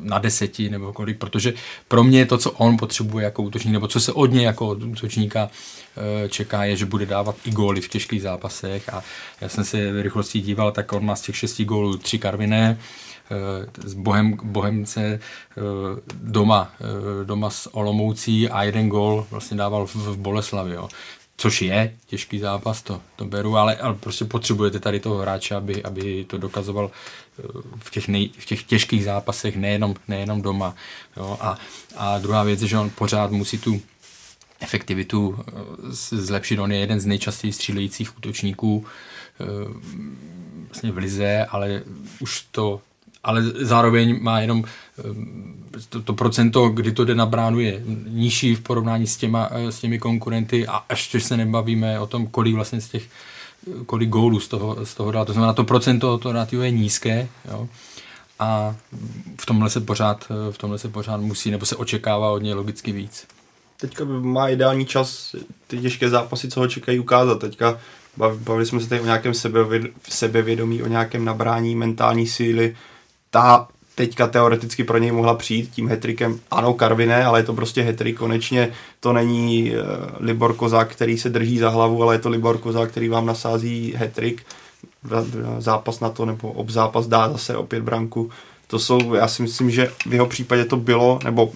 na 10 nebo kolik, protože pro mě to, co on potřebuje jako útočník, nebo co se od něj jako od útočníka eh, čeká, je, že bude dávat i góly v těžkých zápasech a já jsem se rychlosti díval, tak on má z těch šesti gólů tři karviné, z Bohem, Bohemce doma, doma s Olomoucí a jeden gól vlastně dával v, v Boleslavi. Jo což je těžký zápas, to, to beru, ale, ale prostě potřebujete tady toho hráče, aby, aby to dokazoval eh, v těch, nej, v těch těžkých zápasech, nejenom, nejenom doma. Jo? A, a druhá věc je, že on pořád musí tu efektivitu eh, zlepšit. On je jeden z nejčastěji střílejících útočníků eh, vlastně v lize, ale už to ale zároveň má jenom eh, to, to procento, kdy to jde na bránu, je nižší v porovnání s, těma, eh, s těmi konkurenty a ještě se nebavíme o tom, kolik vlastně z těch kolik gólů z toho, z toho dá. To znamená, to procento to relativu je nízké. Jo? A v tomhle se pořád, eh, v tomhle se pořád musí, nebo se očekává od něj logicky víc. Teďka má ideální čas ty těžké zápasy, co ho čekají ukázat. Teďka bavili jsme se tady o nějakém sebevědomí, o nějakém nabrání mentální síly, ta teďka teoreticky pro něj mohla přijít tím hetrikem. Ano, Karviné, ale je to prostě hetrik. Konečně to není uh, Libor Kozák, který se drží za hlavu, ale je to Libor Kozák, který vám nasází hetrik. Zápas na to nebo obzápas dá zase opět branku. To jsou, já si myslím, že v jeho případě to bylo, nebo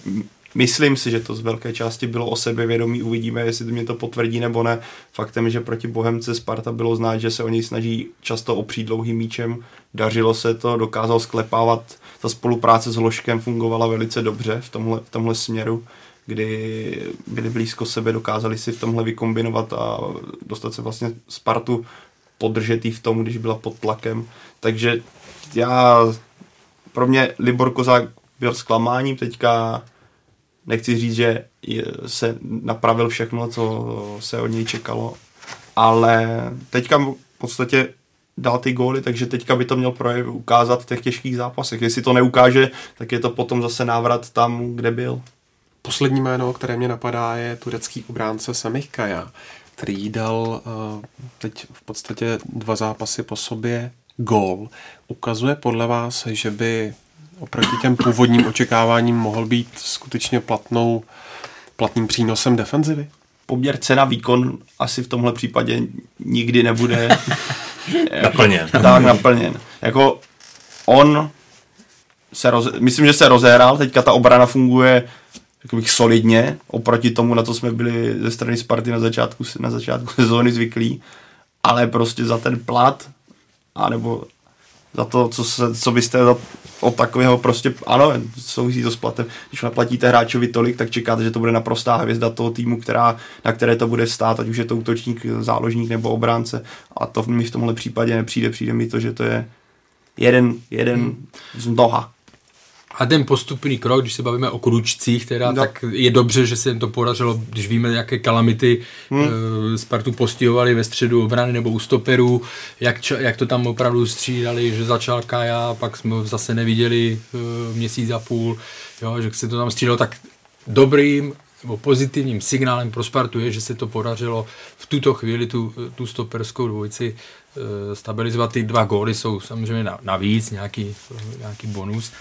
Myslím si, že to z velké části bylo o sebevědomí, uvidíme, jestli to mě to potvrdí nebo ne. Faktem že proti Bohemce Sparta bylo znát, že se o něj snaží často opřít dlouhým míčem. Dařilo se to, dokázal sklepávat. Ta spolupráce s Ložkem fungovala velice dobře v tomhle, v tomhle směru, kdy byli blízko sebe, dokázali si v tomhle vykombinovat a dostat se vlastně Spartu podržet v tom, když byla pod tlakem. Takže já, pro mě Libor Kozák byl zklamáním, teďka nechci říct, že se napravil všechno, co se od něj čekalo, ale teďka v podstatě dal ty góly, takže teďka by to měl projev ukázat v těch těžkých zápasech. Jestli to neukáže, tak je to potom zase návrat tam, kde byl. Poslední jméno, které mě napadá, je turecký obránce Semih Kaja, který dal uh, teď v podstatě dva zápasy po sobě gól. Ukazuje podle vás, že by oproti těm původním očekáváním mohl být skutečně platnou, platným přínosem defenzivy? Poměr cena výkon asi v tomhle případě nikdy nebude naplněn. tak naplněn. Jako on se roz, myslím, že se rozehral, teďka ta obrana funguje bych solidně, oproti tomu, na co jsme byli ze strany Sparty na začátku, na začátku sezóny zvyklí, ale prostě za ten plat, anebo za to, co, se, co byste za, od takového prostě, ano, souvisí to s platem. Když naplatíte hráčovi tolik, tak čekáte, že to bude naprostá hvězda toho týmu, která, na které to bude stát, ať už je to útočník, záložník nebo obránce. A to mi v tomhle případě nepřijde. Přijde mi to, že to je jeden, jeden hmm. z mnoha. A ten postupný krok, když se bavíme o kručcích, teda, no. tak je dobře, že se jim to podařilo, když víme, jaké kalamity hmm. uh, Spartu postihovali ve středu obrany nebo u stoperů, jak, jak to tam opravdu střídali, že začal Kaja, pak jsme zase neviděli uh, měsíc a půl, jo, že se to tam střídalo, tak dobrým nebo pozitivním signálem pro Spartu je, že se to podařilo v tuto chvíli tu, tu stoperskou dvojici uh, stabilizovat. Ty dva góly jsou samozřejmě navíc, nějaký, nějaký bonus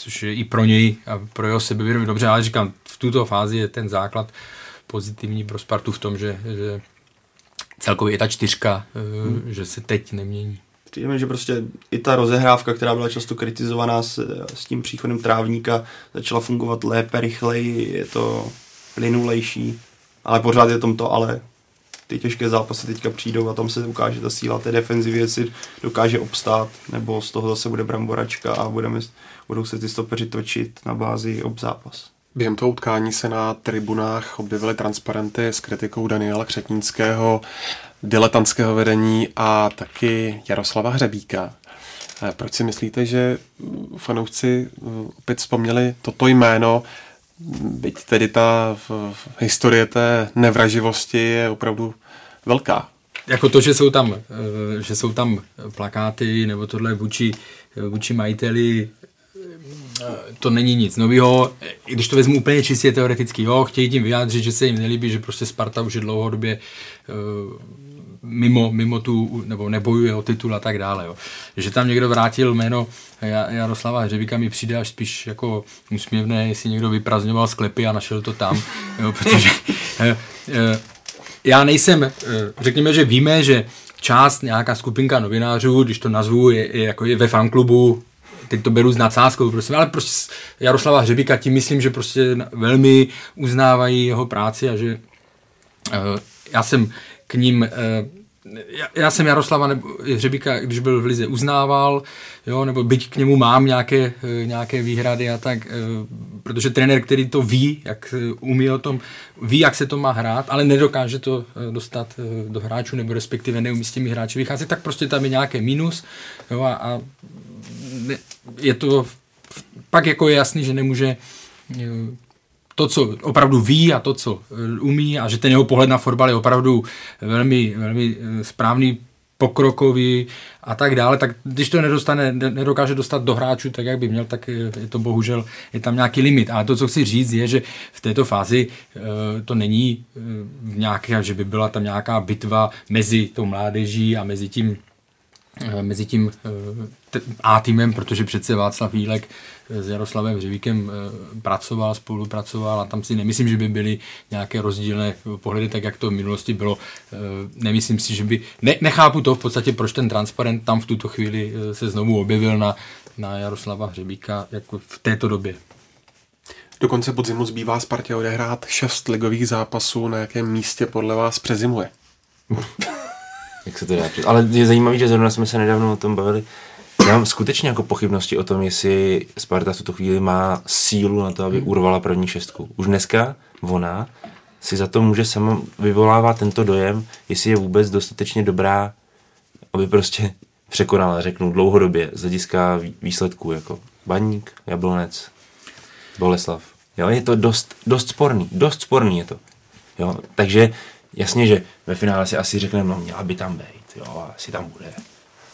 což je i pro něj a pro jeho sebevědomí dobře, ale říkám, v tuto fázi je ten základ pozitivní pro Spartu v tom, že, že celkově je ta čtyřka, eh, hmm. že se teď nemění. Přijde že prostě i ta rozehrávka, která byla často kritizovaná s, s tím příchodem trávníka, začala fungovat lépe, rychleji, je to plynulejší, ale pořád je tom to ale. Ty těžké zápasy teďka přijdou a tam se ukáže ta síla té defenzivy, jestli dokáže obstát, nebo z toho zase bude bramboračka a budeme budou se ty stopeři točit na bázi obzápas. Během toho utkání se na tribunách objevily transparenty s kritikou Daniela Křetínského, diletantského vedení a taky Jaroslava Hřebíka. Eh, proč si myslíte, že fanoušci eh, opět vzpomněli toto jméno, byť tedy ta historie té nevraživosti je opravdu velká? Jako to, že jsou tam, eh, že jsou tam plakáty nebo tohle vůči, vůči majiteli to není nic nového. Když to vezmu úplně čistě teoreticky, jo, chtějí tím vyjádřit, že se jim nelíbí, že prostě Sparta už je dlouhodobě uh, mimo, mimo tu, nebo nebojuje o titul a tak dále. Jo. Že tam někdo vrátil jméno Jaroslava Hřebíka mi přijde až spíš jako úsměvné, jestli někdo vyprazňoval sklepy a našel to tam, jo, protože eh, eh, já nejsem, eh, řekněme, že víme, že část, nějaká skupinka novinářů, když to nazvu, je, je, jako je ve fanklubu teď to beru s nadsázkou, prostě, ale prostě Jaroslava Hřebíka tím myslím, že prostě velmi uznávají jeho práci a že uh, já jsem k ním uh, já, já jsem Jaroslava nebo Hřebíka, když byl v Lize, uznával, jo, nebo byť k němu mám nějaké, eh, nějaké výhrady a tak, protože trenér, který to ví, jak umí o tom, ví, jak se to má hrát, ale nedokáže to dostat do hráčů, nebo respektive neumí s těmi hráči vycházet, tak prostě tam je nějaké minus jo, a, a je to pak jako je jasný, že nemůže eh, to, co opravdu ví a to, co eh, umí a že ten jeho pohled na fotbal je opravdu velmi, velmi eh, správný, pokrokový a tak dále, tak když to nedostane, nedokáže dostat do hráčů tak, jak by měl, tak je to bohužel, je tam nějaký limit. A to, co chci říct, je, že v této fázi to není v nějaké, že by byla tam nějaká bitva mezi tou mládeží a mezi tím Eh, mezi tím eh, A týmem, protože přece Václav Vílek eh, s Jaroslavem Hřivíkem pracoval, spolupracoval a tam si nemyslím, že by byly nějaké rozdílné pohledy, tak jak to v minulosti bylo. Nemyslím si, že by... Ne, nechápu to v podstatě, proč ten transparent tam v tuto chvíli se znovu objevil na, na Jaroslava Hřebíka jako v této době. Do konce podzimu zbývá Spartě odehrát šest ligových zápasů. Na jakém místě podle vás přezimuje? jak se to dá. Ale je zajímavé, že zrovna jsme se nedávno o tom bavili. Já mám skutečně jako pochybnosti o tom, jestli Sparta v tuto chvíli má sílu na to, aby hmm. urvala první šestku. Už dneska ona si za to může sama vyvolávat tento dojem, jestli je vůbec dostatečně dobrá, aby prostě překonala, řeknu, dlouhodobě z hlediska výsledků, jako Baník, Jablonec, Boleslav. Jo, je to dost, dost sporný, dost sporný je to. Jo, takže jasně, že ve finále si asi řekneme, no měla by tam být, jo, asi tam bude.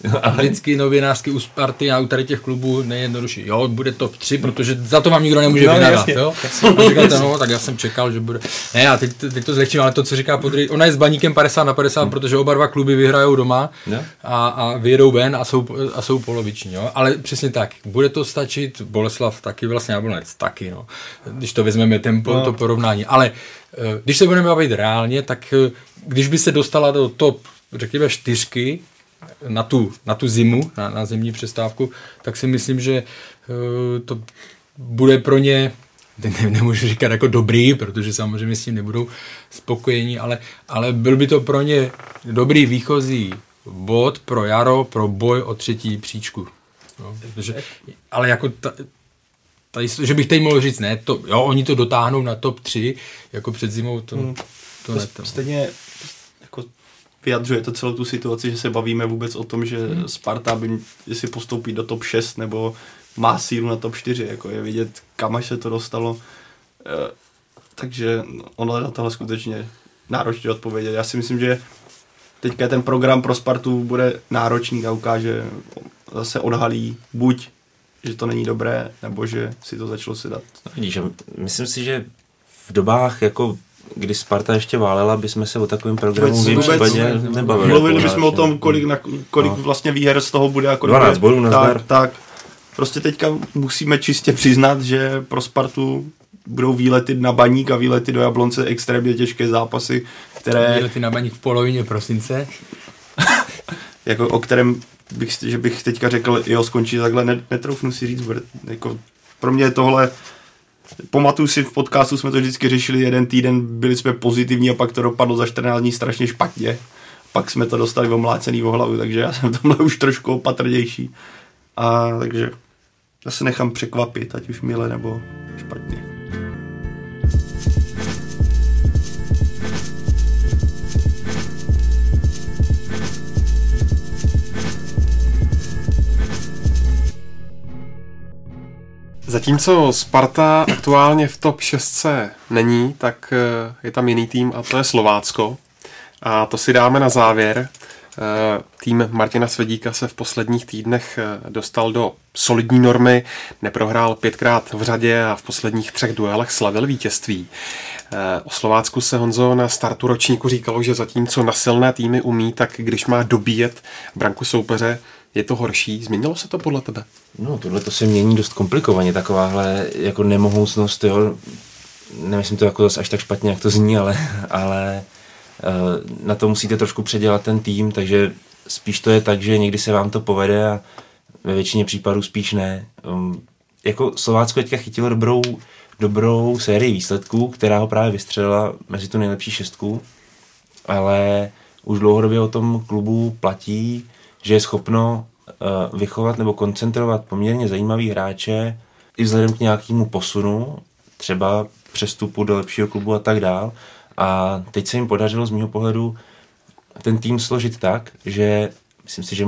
Ale... Vždycky novinářsky u Sparty a u tady těch klubů nejjednodušší. Jo, bude top 3, protože za to vám nikdo nemůže no, vynadat. Jo? A říkáte, no, tak já jsem čekal, že bude. Ne, já teď, teď to zlehčím, ale to, co říká Podry, ona je s baníkem 50 na 50, hmm. protože oba dva kluby vyhrajou doma no. a, a vyjedou ven a jsou, a jsou poloviční. Jo? Ale přesně tak, bude to stačit, Boleslav taky, vlastně Jablonec taky, no. když to vezmeme tempo, no. to porovnání. Ale když se budeme bavit reálně, tak eh, když by se dostala do top, řekněme, čtyřky, na tu, na tu zimu, na, na zimní přestávku, tak si myslím, že uh, to bude pro ně ne, nemůžu říkat jako dobrý, protože samozřejmě s tím nebudou spokojení, ale, ale byl by to pro ně dobrý výchozí bod pro jaro, pro boj o třetí příčku. No, protože, ale jako ta, ta, že bych teď mohl říct, ne, to, jo, oni to dotáhnou na top 3, jako před zimou, to, hmm. to, to ne. Stejně vyjadřuje to celou tu situaci, že se bavíme vůbec o tom, že hmm. Sparta by, jestli postoupí do top 6 nebo má sílu na top 4, jako je vidět, kam až se to dostalo. E, takže ono na tohle skutečně náročně odpovědět. Já si myslím, že teďka ten program pro Spartu bude náročný a ukáže, zase odhalí buď, že to není dobré, nebo že si to začalo sedat. Vidíš, myslím si, že v dobách jako kdy Sparta ještě válela, bychom se o takovém programu v případě nebavili. Mluvili bychom o tom, kolik, na, kolik no. vlastně výher z toho bude a kolik 12 bodů na tak, tak, prostě teďka musíme čistě přiznat, že pro Spartu budou výlety na baník a výlety do Jablonce extrémně těžké zápasy, které... Výlety na baník v polovině prosince. jako o kterém bych, že bych teďka řekl, jo, skončí takhle, netroufnu si říct, bude, jako pro mě je tohle Pamatuju si, v podcastu jsme to vždycky řešili jeden týden, byli jsme pozitivní a pak to dopadlo za 14 dní strašně špatně. Pak jsme to dostali omlácený o hlavu, takže já jsem tomhle už trošku opatrnější. A takže já se nechám překvapit, ať už mile nebo špatně. Zatímco Sparta aktuálně v top 6 není, tak eh, je tam jiný tým a to je Slovácko. A to si dáme na závěr. Eh, tým Martina Svedíka se v posledních týdnech eh, dostal do solidní normy, neprohrál pětkrát v řadě a v posledních třech duelech slavil vítězství. O Slovácku se Honzo na startu ročníku říkalo, že zatímco na silné týmy umí, tak když má dobíjet branku soupeře, je to horší. Změnilo se to podle tebe? No, tohle to se mění dost komplikovaně, takováhle jako nemohoucnost, jo. Nemyslím to jako zase až tak špatně, jak to zní, ale, ale na to musíte trošku předělat ten tým, takže spíš to je tak, že někdy se vám to povede a ve většině případů spíš ne. Um, jako Slovácko teďka chytilo dobrou, dobrou sérii výsledků, která ho právě vystřelila mezi tu nejlepší šestku, ale už dlouhodobě o tom klubu platí, že je schopno uh, vychovat nebo koncentrovat poměrně zajímavý hráče i vzhledem k nějakému posunu, třeba přestupu do lepšího klubu a tak dál. A teď se jim podařilo z mého pohledu ten tým složit tak, že myslím si, že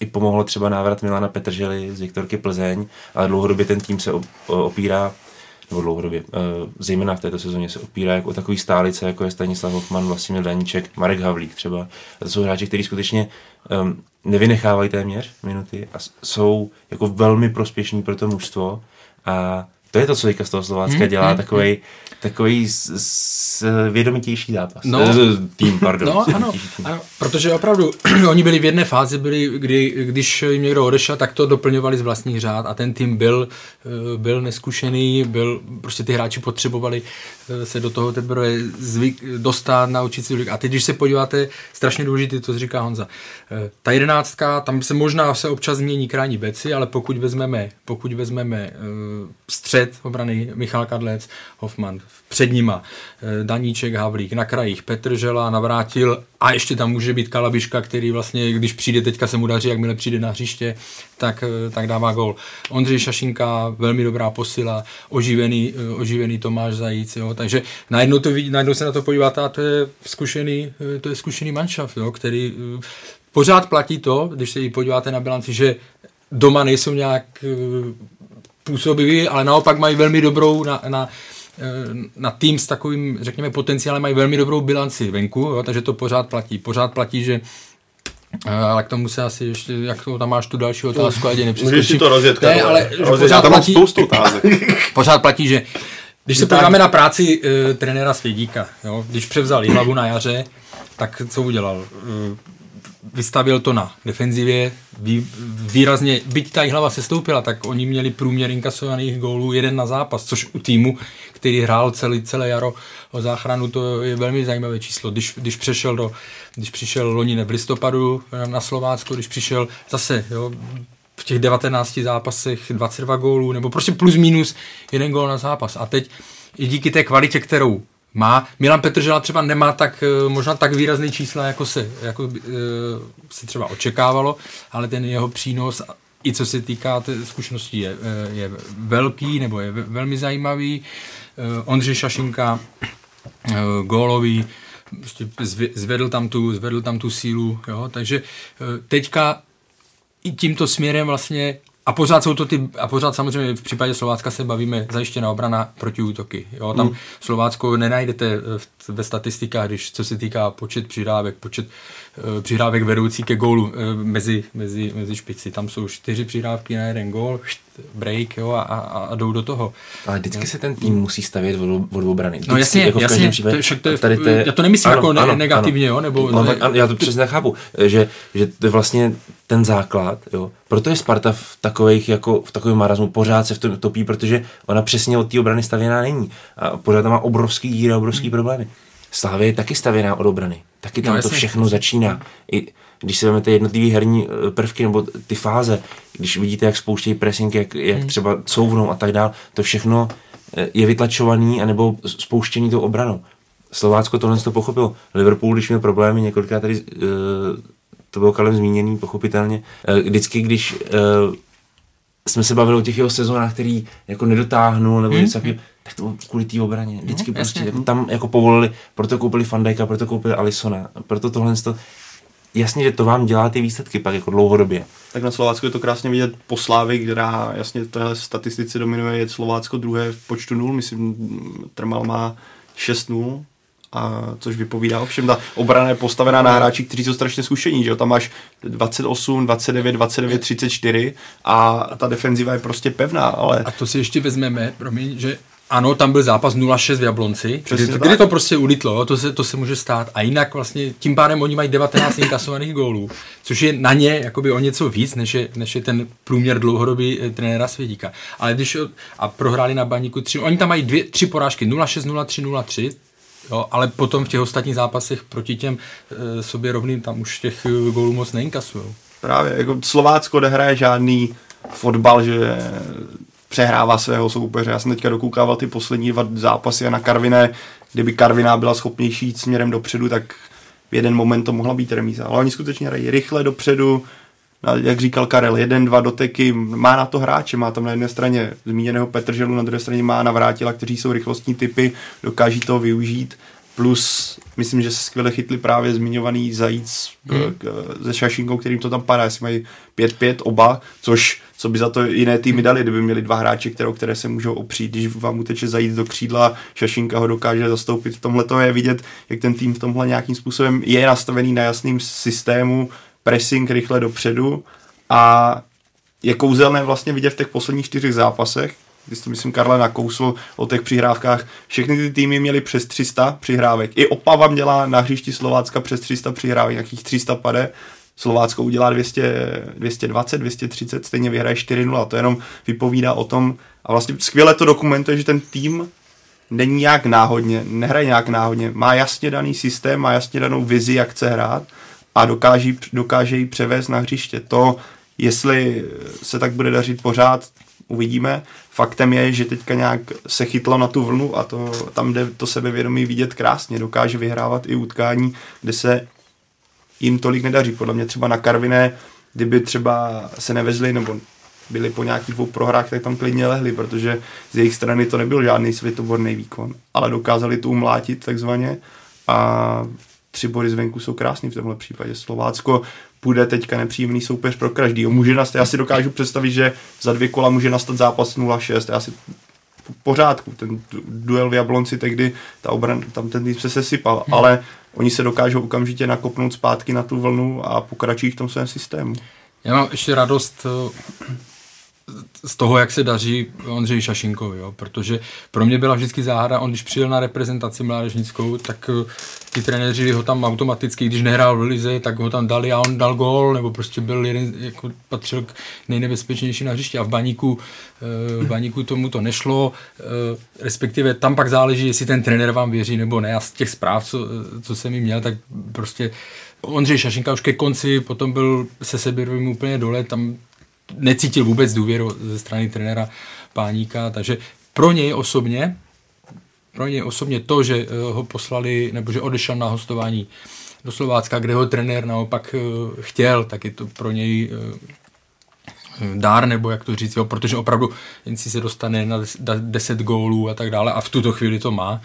i pomohlo třeba návrat Milana Petržely z Viktorky Plzeň, ale dlouhodobě ten tým se opírá nebo dlouhodobě, eh, zejména v této sezóně se opírá jako o takový stálice, jako je Stanislav Hoffman, Vlastimil Daníček, Marek Havlík třeba. A to jsou hráči, kteří skutečně um, nevynechávají téměř minuty a jsou jako velmi prospěšní pro to mužstvo a to je to, co teďka z toho Slovácka hmm, dělá, hmm, takový hmm. Takový s, s vědomitější zápas. No, tým, pardon. No, ano, tým. ano, protože opravdu oni byli v jedné fázi, byli, kdy, když jim někdo odešel, tak to doplňovali z vlastních řád a ten tým byl, eh, byl neskušený, byl, prostě ty hráči potřebovali eh, se do toho teprve zvyk, dostat, naučit si A teď, když se podíváte, strašně důležité, to říká Honza. Eh, ta jedenáctka, tam se možná se občas změní krajní beci, ale pokud vezmeme, pokud vezmeme střed střed obrany Michal Kadlec, Hoffman před nima, eh, Daníček, Havlík, na krajích Petr Žela navrátil a ještě tam může být Kalabiška, který vlastně, když přijde, teďka se mu daří, jakmile přijde na hřiště, tak, eh, tak dává gol. Ondřej Šašinka, velmi dobrá posila, oživený, eh, oživený Tomáš Zajíc, jo, takže najednou, to, najednou se na to podíváte a to je zkušený, to je zkušený manšaft, jo, který pořád platí to, když se podíváte na bilanci, že doma nejsou nějak působiví, ale naopak mají velmi dobrou na, na, na tým s takovým, řekněme, potenciálem mají velmi dobrou bilanci venku, jo, takže to pořád platí. Pořád platí, že eh, ale k tomu se asi ještě, jak to, tam máš tu další otázku, ať Můžeš si to rozjet, ne, ale rozjet, pořád tam platí, spoustu otázek. pořád platí, že když se podíváme na práci uh, trenéra Svědíka, jo, když převzal hlavu na jaře, tak co udělal? Vystavil to na defenzivě, vý, výrazně, byť ta hlava se stoupila, tak oni měli průměr inkasovaných gólů jeden na zápas, což u týmu, který hrál celý, celé jaro o záchranu, to je velmi zajímavé číslo. Když, když přešel do, když přišel loni v listopadu na Slovácko, když přišel zase, jo, v těch 19 zápasech 22 gólů, nebo prostě plus minus jeden gól na zápas. A teď i díky té kvalitě, kterou má. Milan Petržela třeba nemá tak, eh, možná tak výrazný čísla, jako se, jako, uh, se třeba očekávalo, ale ten jeho přínos i co se týká té zkušenosti je, eh, je velký nebo je velmi zajímavý. Ondřej Šašinka, gólový, prostě zvedl tam tu, zvedl tam tu sílu, jo? takže teďka i tímto směrem vlastně a pořád jsou to ty, a pořád samozřejmě v případě Slovácka se bavíme zajištěná obrana proti útoky. Jo, tam mm. Slovácko nenajdete ve statistikách, když co se týká počet přihrávek, počet přihrávek vedoucí ke gólu uh, mezi, mezi, mezi špici. Tam jsou čtyři přihrávky na jeden gól, break jo, a, a, a jdou do toho. Ale vždycky se ten tým musí stavět od, obrany. Vždycky, no jasně, jako v jasně, případě, to, však to je, tady to je, já to nemyslím ano, jako ne, ano, negativně, ano. jo, nebo... No, ne, já to přesně chápu, že, že to je vlastně ten základ, jo. Proto je Sparta v takových, jako v takovém marazmu pořád se v tom topí, protože ona přesně od té obrany stavěná není. A pořád tam má obrovský díry, obrovský hmm. problémy. Slávě je taky stavěná od obrany. Taky tam no, to všechno začíná. I když si vezmete jednotlivé herní eh, prvky nebo ty fáze, když vidíte, jak spouštějí pressing, jak, jak hmm. třeba couvnou a tak dál, to všechno eh, je vytlačovaný anebo spouštěný tou obranou. Slovácko tohle to pochopilo. Liverpool, když měl problémy, několikrát tady uh, to bylo kalem zmíněný, pochopitelně. Vždycky, když jsme se bavili o těch jeho sezónách, který jako nedotáhnul nebo hmm. něco takového, tak to bylo kvůli té obraně. Vždycky no, prostě jako tam jako povolili, proto koupili Fandajka, proto koupili Alisona, proto tohle to, jasně, že to vám dělá ty výsledky pak jako dlouhodobě. Tak na Slovácku je to krásně vidět po Slávy, která jasně téhle statistice dominuje, je Slovácko druhé v počtu nul, myslím, Trmal má 6 nul A což vypovídá ovšem, ta obrana je postavená na hráči, kteří jsou strašně zkušení, že jo? Tam máš 28, 29, 29, 34 a ta defenziva je prostě pevná, ale... A to si ještě vezmeme, promiň, že ano, tam byl zápas 0-6 v Jablonci, Přesně kdy, tak. kdy to prostě ulitlo, to se, to se může stát. A jinak vlastně tím pádem oni mají 19 inkasovaných gólů, což je na ně jakoby o něco víc, než je, než je ten průměr dlouhodobý eh, trenéra Svědíka. Ale když a prohráli na baníku 3, oni tam mají dvě, tři porážky, 0-6, 0-3, 0-3, Jo, ale potom v těch ostatních zápasech proti těm e, sobě rovným tam už těch eh, gólů moc neinkasují. Právě, jako Slovácko nehraje žádný fotbal, že přehrává svého soupeře. Já jsem teďka dokoukával ty poslední dva zápasy a na Karviné, kdyby Karviná byla schopnější jít směrem dopředu, tak v jeden moment to mohla být remíza. Ale oni skutečně hrají rychle dopředu, a jak říkal Karel, jeden, dva doteky, má na to hráče, má tam na jedné straně zmíněného Petrželu, na druhé straně má Navrátila, kteří jsou rychlostní typy, dokáží toho využít, plus myslím, že se skvěle chytli právě zmiňovaný Zajíc hmm. se Šašinkou, kterým to tam padá, jestli mají 5-5 oba, což co by za to jiné týmy dali, kdyby měli dva hráče, které, o které se můžou opřít, když vám uteče Zajíc do křídla, Šašinka ho dokáže zastoupit. V tomhle to je vidět, jak ten tým v tomhle nějakým způsobem je nastavený na jasným systému, pressing rychle dopředu a je kouzelné vlastně vidět v těch posledních čtyřech zápasech, když to myslím Karla nakousl o těch přihrávkách, všechny ty týmy měly přes 300 přihrávek. I Opava měla na hřišti Slovácka přes 300 přihrávek, nějakých 300 pade. Slovácko udělá 200, 220, 230, stejně vyhraje 4-0. To jenom vypovídá o tom, a vlastně skvěle to dokumentuje, že ten tým není nějak náhodně, nehraje nějak náhodně, má jasně daný systém, má jasně danou vizi, jak chce hrát a dokáže ji převést na hřiště. To, jestli se tak bude dařit pořád, uvidíme. Faktem je, že teďka nějak se chytlo na tu vlnu a to, tam jde to sebevědomí vidět krásně. Dokáže vyhrávat i utkání, kde se jim tolik nedaří. Podle mě třeba na Karviné, kdyby třeba se nevezli nebo byli po nějakých dvou prohrách, tak tam klidně lehli, protože z jejich strany to nebyl žádný světoborný výkon, ale dokázali to umlátit takzvaně a tři body zvenku jsou krásný v tomhle případě. Slovácko bude teďka nepříjemný soupeř pro každý. Může nastat, já si dokážu představit, že za dvě kola může nastat zápas 0-6. Já si v pořádku, ten duel v Jablonci tehdy, ta obran, tam ten tým se sesypal, hmm. ale oni se dokážou okamžitě nakopnout zpátky na tu vlnu a pokračují v tom svém systému. Já mám ještě radost z toho, jak se daří Ondřeji Šašinkovi, jo? protože pro mě byla vždycky záhada, on když přijel na reprezentaci mládežnickou, tak eh, ty trenéři ho tam automaticky, když nehrál v Lize, tak ho tam dali a on dal gól, nebo prostě byl jeden, jako patřil k nejnebezpečnějším na hřišti a v baníku, v baníku tomu to nešlo, respektive tam pak záleží, jestli ten trenér vám věří nebo ne a z těch zpráv, co, co jsem mi měl, tak prostě Ondřej Šašinka už ke konci potom byl se seběrovým úplně dole, tam necítil vůbec důvěru ze strany trenéra Páníka, takže pro něj osobně, pro něj osobně to, že ho poslali, nebo že odešel na hostování do Slovácka, kde ho trenér naopak chtěl, tak je to pro něj dár, nebo jak to říct, jo, protože opravdu jen si se dostane na 10 gólů a tak dále a v tuto chvíli to má,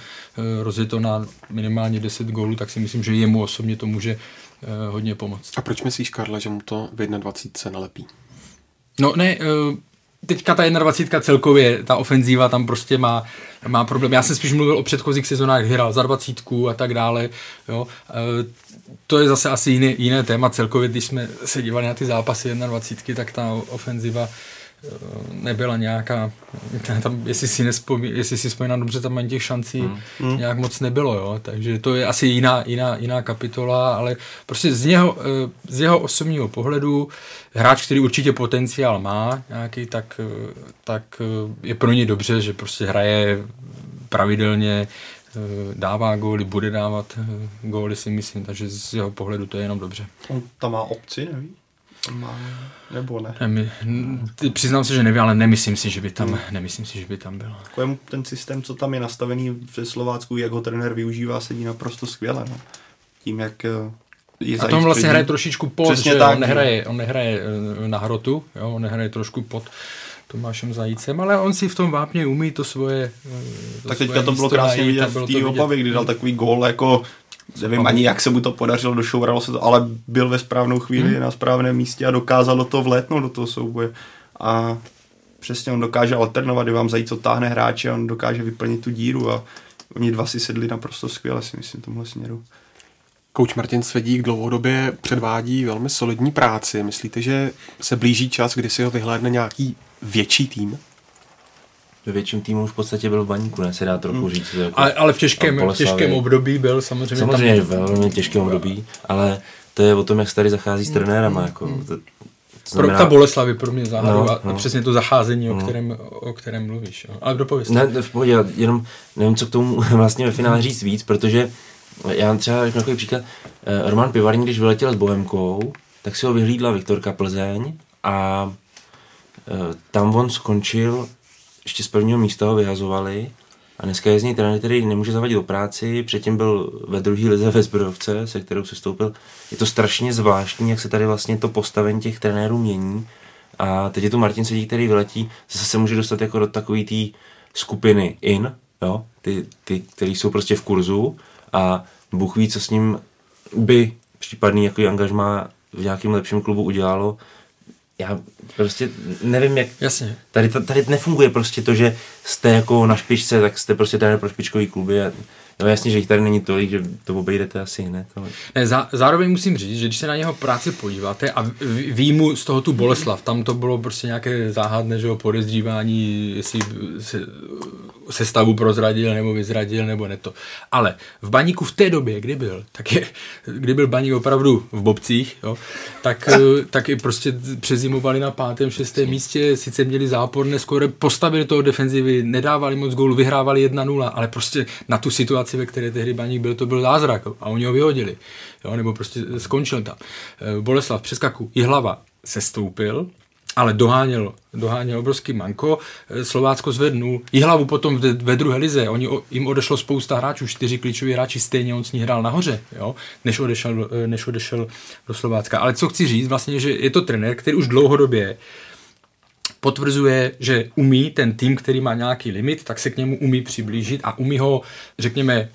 rozje to na minimálně 10 gólů, tak si myslím, že jemu osobně to může hodně pomoct. A proč myslíš, Karle, že mu to v 21 se nalepí? No ne, teďka ta 21 celkově, ta ofenzíva tam prostě má, má problém. Já jsem spíš mluvil o předchozích sezónách, hrál za 20 a tak dále. Jo. To je zase asi jiné, jiné téma celkově, když jsme se dívali na ty zápasy 21, tak ta ofenziva nebyla nějaká, tam, jestli si, nespomí, jestli si vzpomínám dobře, tam ani těch šancí hmm. nějak moc nebylo, jo? takže to je asi jiná, jiná, jiná kapitola, ale prostě z něho, z jeho osobního pohledu hráč, který určitě potenciál má nějaký, tak, tak je pro ně dobře, že prostě hraje pravidelně, dává góly, bude dávat góly si myslím, takže z jeho pohledu to je jenom dobře. On tam má opci, neví? Má, nebo ne? Nemy, přiznám se, že nevím, ale nemyslím si, že by tam, hmm. nemyslím si, že by tam byl. Ten systém, co tam je nastavený v Slovácku, jak ho trenér využívá, sedí naprosto skvěle. No. Tím, jak je A tom vlastně hraje trošičku pod, Přesně že tak, on, nehraje, on nehraje na hrotu, jo, on nehraje trošku pod Tomášem Zajícem, ale on si v tom vápně umí to svoje to Tak teďka to bylo krásně vidět v té Opavě, kdy dal takový gól jako nevím ani, jak se mu to podařilo, došouralo se to, ale byl ve správnou chvíli hmm. na správném místě a dokázal do toho vlétnout, do toho souboje. A přesně on dokáže alternovat, kdy vám zajíc otáhne hráče, on dokáže vyplnit tu díru a oni dva si sedli naprosto skvěle, si myslím, v tomhle směru. Kouč Martin Svedík dlouhodobě předvádí velmi solidní práci. Myslíte, že se blíží čas, kdy si ho vyhlédne nějaký větší tým? Ve větším týmu už v podstatě byl v baníku, ne? Se dá trochu hmm. říct. Jako ale, ale v, těžkém, v těžkém období byl samozřejmě. Samozřejmě tam... velmi těžkém období, ale to je o tom, jak se tady zachází s trenérama. Hmm. Jako, to, znamená... Pro ta Boleslav je pro mě záhadu no, a no. přesně to zacházení, o, kterém, o kterém mluvíš. Jo. Ale kdo pověst? Ne, v pohodě, jenom nevím, co k tomu vlastně ve finále říct víc, protože já třeba řeknu takový příklad. Eh, Roman Pivarní, když vyletěl s Bohemkou, tak si ho vyhlídla Viktorka Plzeň a eh, tam on skončil, ještě z prvního místa ho vyhazovali a dneska je z něj trenér, který nemůže zavadit do práci, předtím byl ve druhé lize ve Zbrojovce, se kterou se stoupil. Je to strašně zvláštní, jak se tady vlastně to postavení těch trenérů mění. A teď je tu Martin Sedík, který vyletí, zase se může dostat jako do takové té skupiny in, jo? Ty, ty, který jsou prostě v kurzu a Bůh ví, co s ním by případný jako angažma v nějakém lepším klubu udělalo. Já prostě nevím, jak... Jasně. Tady, tady nefunguje prostě to, že jste jako na špičce, tak jste prostě tady pro špičkový kluby a No jasně, že jich tady není tolik, že to obejdete asi hned. Ale... Ne, zá, zároveň musím říct, že když se na něho práci podíváte a výjimu z toho tu Boleslav, tam to bylo prostě nějaké záhadné, že ho podezřívání, jestli se, se stavu prozradil nebo vyzradil nebo ne to. Ale v baníku v té době, kdy byl, tak je, kdy byl baník opravdu v bobcích, jo, tak, tak i prostě přezimovali na pátém, šestém místě, sice měli záporné skore, postavili toho defenzivy, nedávali moc gólů, vyhrávali 1-0, ale prostě na tu situaci ve které tehdy baník byl, to byl zázrak a oni ho vyhodili. Jo, nebo prostě skončil tam. Eh, Boleslav přeskaku, hlava se stoupil, ale doháněl, doháněl obrovský manko, eh, Slovácko zvednul, hlavu potom ve, ve druhé lize, oni, jim odešlo spousta hráčů, čtyři klíčoví hráči, stejně on s ní hrál nahoře, jo, než, odešel, eh, než odešel do Slovácka. Ale co chci říct, vlastně, že je to trenér, který už dlouhodobě potvrzuje, že umí ten tým, který má nějaký limit, tak se k němu umí přiblížit a umí ho, řekněme,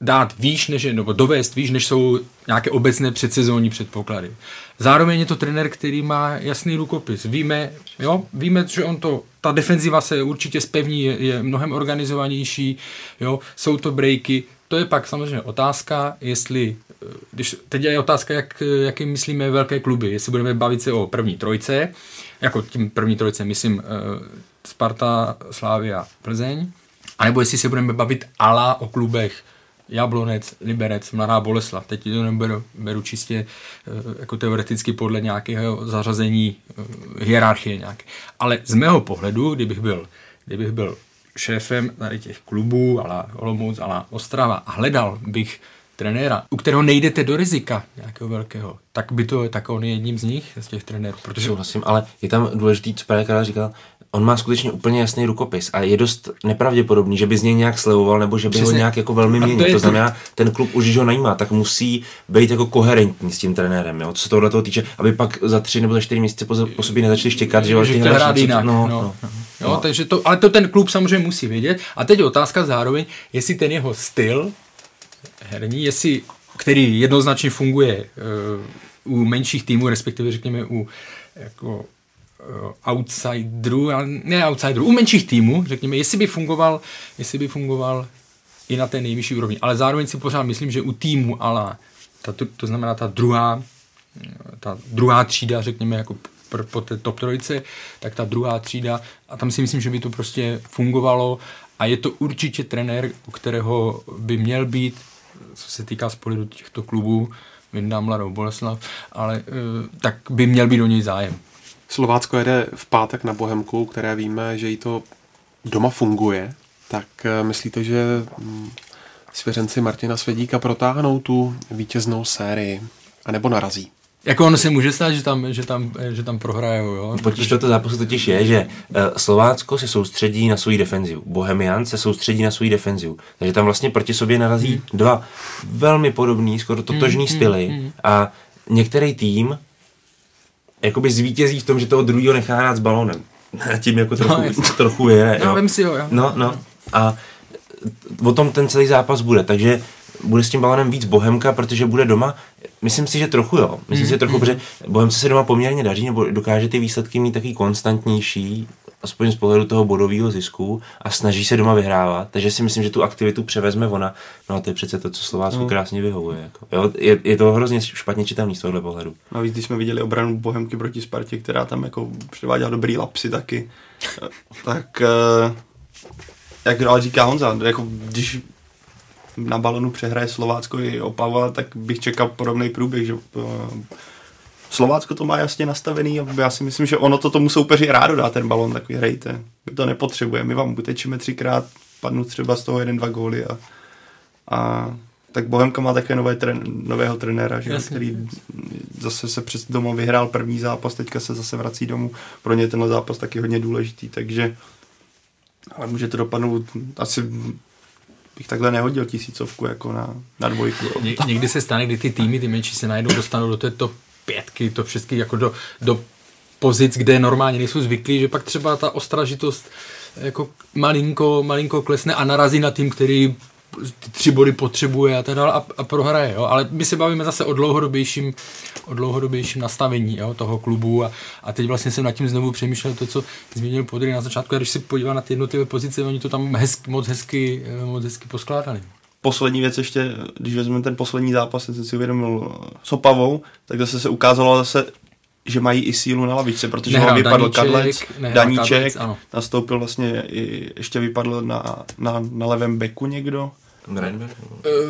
dát výš, než, nebo dovést výš, než jsou nějaké obecné předsezónní předpoklady. Zároveň je to trenér, který má jasný rukopis. Víme, jo, víme, že on to, ta defenziva se určitě spevní, je, je mnohem organizovanější, jo, jsou to breaky. To je pak samozřejmě otázka, jestli, když, teď je otázka, jak, jaký myslíme velké kluby, jestli budeme bavit se o první trojce, jako tím první trojice, myslím uh, Sparta, Slávia, Plzeň, anebo jestli se budeme bavit ala o klubech Jablonec, Liberec, Mladá Boleslav. Teď to neberu beru čistě uh, jako teoreticky podle nějakého zařazení uh, hierarchie nějaké. Ale z mého pohledu, kdybych byl, kdybych byl šéfem tady těch klubů, ale Olomouc, ale Ostrava a hledal bych trenéra, u kterého nejdete do rizika nějakého velkého, tak by to, tak on je jedním z nich, z těch trenérů. Protože... Souhlasím, ale je tam důležitý, co právě říkal, on má skutečně úplně jasný rukopis a je dost nepravděpodobný, že by z něj nějak slevoval nebo že by Přesně. ho nějak jako velmi měnil. To, to znamená, ten klub už, když ho najímá, tak musí být jako koherentní s tím trenérem, jo? co se tohle toho týče, aby pak za tři nebo za čtyři měsíce po, po sobě nezačali štěkat, že, že hráči, jinak. No, no, no. Jo, no. takže to, ale to ten klub samozřejmě musí vědět. A teď je otázka zároveň, jestli ten jeho styl herní, jestli, který jednoznačně funguje uh, u menších týmů, respektive řekněme u jako outsiderů, ne outsiderů, u menších týmů, řekněme, jestli by fungoval, jestli by fungoval i na té nejvyšší úrovni. Ale zároveň si pořád myslím, že u týmu, ale ta, to, znamená ta druhá, ta druhá třída, řekněme, jako po té top trojice, tak ta druhá třída, a tam si myslím, že by to prostě fungovalo a je to určitě trenér, u kterého by měl být co se týká spoledu těchto klubů, vyndám Mladou Boleslav, ale uh, tak by měl být do něj zájem. Slovácko jede v pátek na Bohemku, které víme, že jí to doma funguje, tak uh, myslíte, že um, svěřenci Martina Svědíka protáhnou tu vítěznou sérii, anebo narazí? Jako ono se může stát, že tam, že tam, že tam prohrajou, jo? Potíž tohoto zápasu totiž je, že uh, Slovácko se soustředí na svou defenzivu, Bohemian se soustředí na svou defenzivu, takže tam vlastně proti sobě narazí hmm. dva velmi podobný, skoro totožný hmm, styly hmm, hmm. a některý tým jakoby zvítězí v tom, že toho druhého nechá hrát s balonem. A tím jako trochu, no, trochu je. No, vím si ho, jo. No, no. A o tom ten celý zápas bude, takže bude s tím balonem víc Bohemka, protože bude doma. Myslím si, že trochu jo. Myslím mm, si, že trochu, mm. protože Bohemce se doma poměrně daří, nebo dokáže ty výsledky mít taky konstantnější. Aspoň z pohledu toho bodového zisku a snaží se doma vyhrávat, takže si myslím, že tu aktivitu převezme ona. No a to je přece to, co Slovácku no. krásně vyhovuje. Jako. Jo, je, je, to hrozně špatně čitelný z tohohle pohledu. Navíc, když jsme viděli obranu Bohemky proti Spartě, která tam jako předváděla dobrý lapsy taky, tak eh, jak ale říká Honza, jako když na balonu přehraje Slovácko i Opava, tak bych čekal podobný průběh, že eh, Slovácko to má jasně nastavený a já si myslím, že ono to tomu soupeři rádo dá ten balon, tak vyhrajte. My to nepotřebujeme, my vám utečíme třikrát, padnu třeba z toho jeden, dva góly a, a tak Bohemka má také nové tren, nového trenéra, že, který zase se přes doma vyhrál první zápas, teďka se zase vrací domů. Pro ně tenhle zápas taky hodně důležitý, takže ale může to dopadnout asi bych takhle nehodil tisícovku jako na, na dvojku. Ně, někdy se stane, kdy ty týmy, ty menší se najednou dostanou do této pětky, to všechny jako do, do pozic, kde normálně nejsou zvyklí, že pak třeba ta ostražitost jako malinko, malinko klesne a narazí na tým, který ty tři body potřebuje a teda a, a prohraje, jo. Ale my se bavíme zase o dlouhodobějším, o dlouhodobějším nastavení jo, toho klubu a, a teď vlastně jsem nad tím znovu přemýšlel to, co zmínil Podry na začátku a když si podívá na ty jednotlivé pozice, oni to tam hezky, moc hezky, moc hezky poskládali poslední věc ještě, když vezmeme ten poslední zápas, jsem si uvědomil s Opavou, tak zase se ukázalo zase, že mají i sílu na lavičce, protože ho vypadl Daníček, Kadlec, Daníček, Kadlec, nastoupil vlastně, i, ještě vypadl na, na, na levém beku někdo.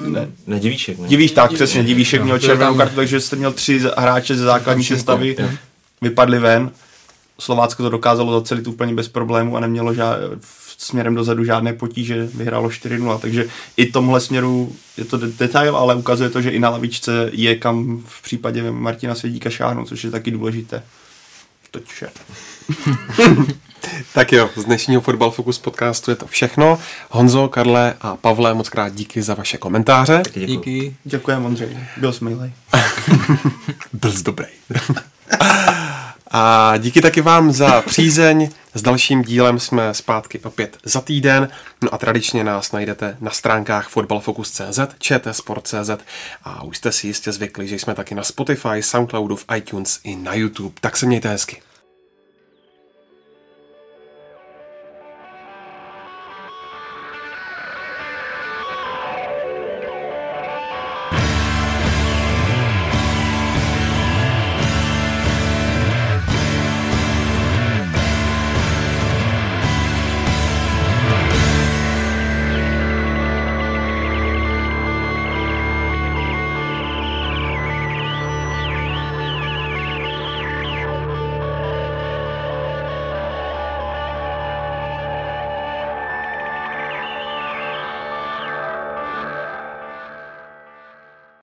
Ne, ne, Divíšek. Ne. Divíš, tak přesně, Divíšek měl červenou kartu, takže jste měl tři hráče ze základní sestavy, vypadli ven. Slovácko to dokázalo zacelit úplně bez problému a nemělo žád, směrem dozadu žádné potíže, vyhrálo 4-0, takže i tomhle směru je to detail, ale ukazuje to, že i na lavičce je kam v případě Martina Svědíka šáhnout, což je taky důležité. To vše. tak jo, z dnešního Fotbal Focus podcastu je to všechno. Honzo, Karle a Pavle, moc krát díky za vaše komentáře. Taky Díky. Děkujem, Ondřej. Byl jsi milej. Byl jsi dobrý. A díky taky vám za přízeň. S dalším dílem jsme zpátky opět za týden. No a tradičně nás najdete na stránkách fotbalfocus.cz, čtsport.cz a už jste si jistě zvykli, že jsme taky na Spotify, Soundcloudu, v iTunes i na YouTube. Tak se mějte hezky.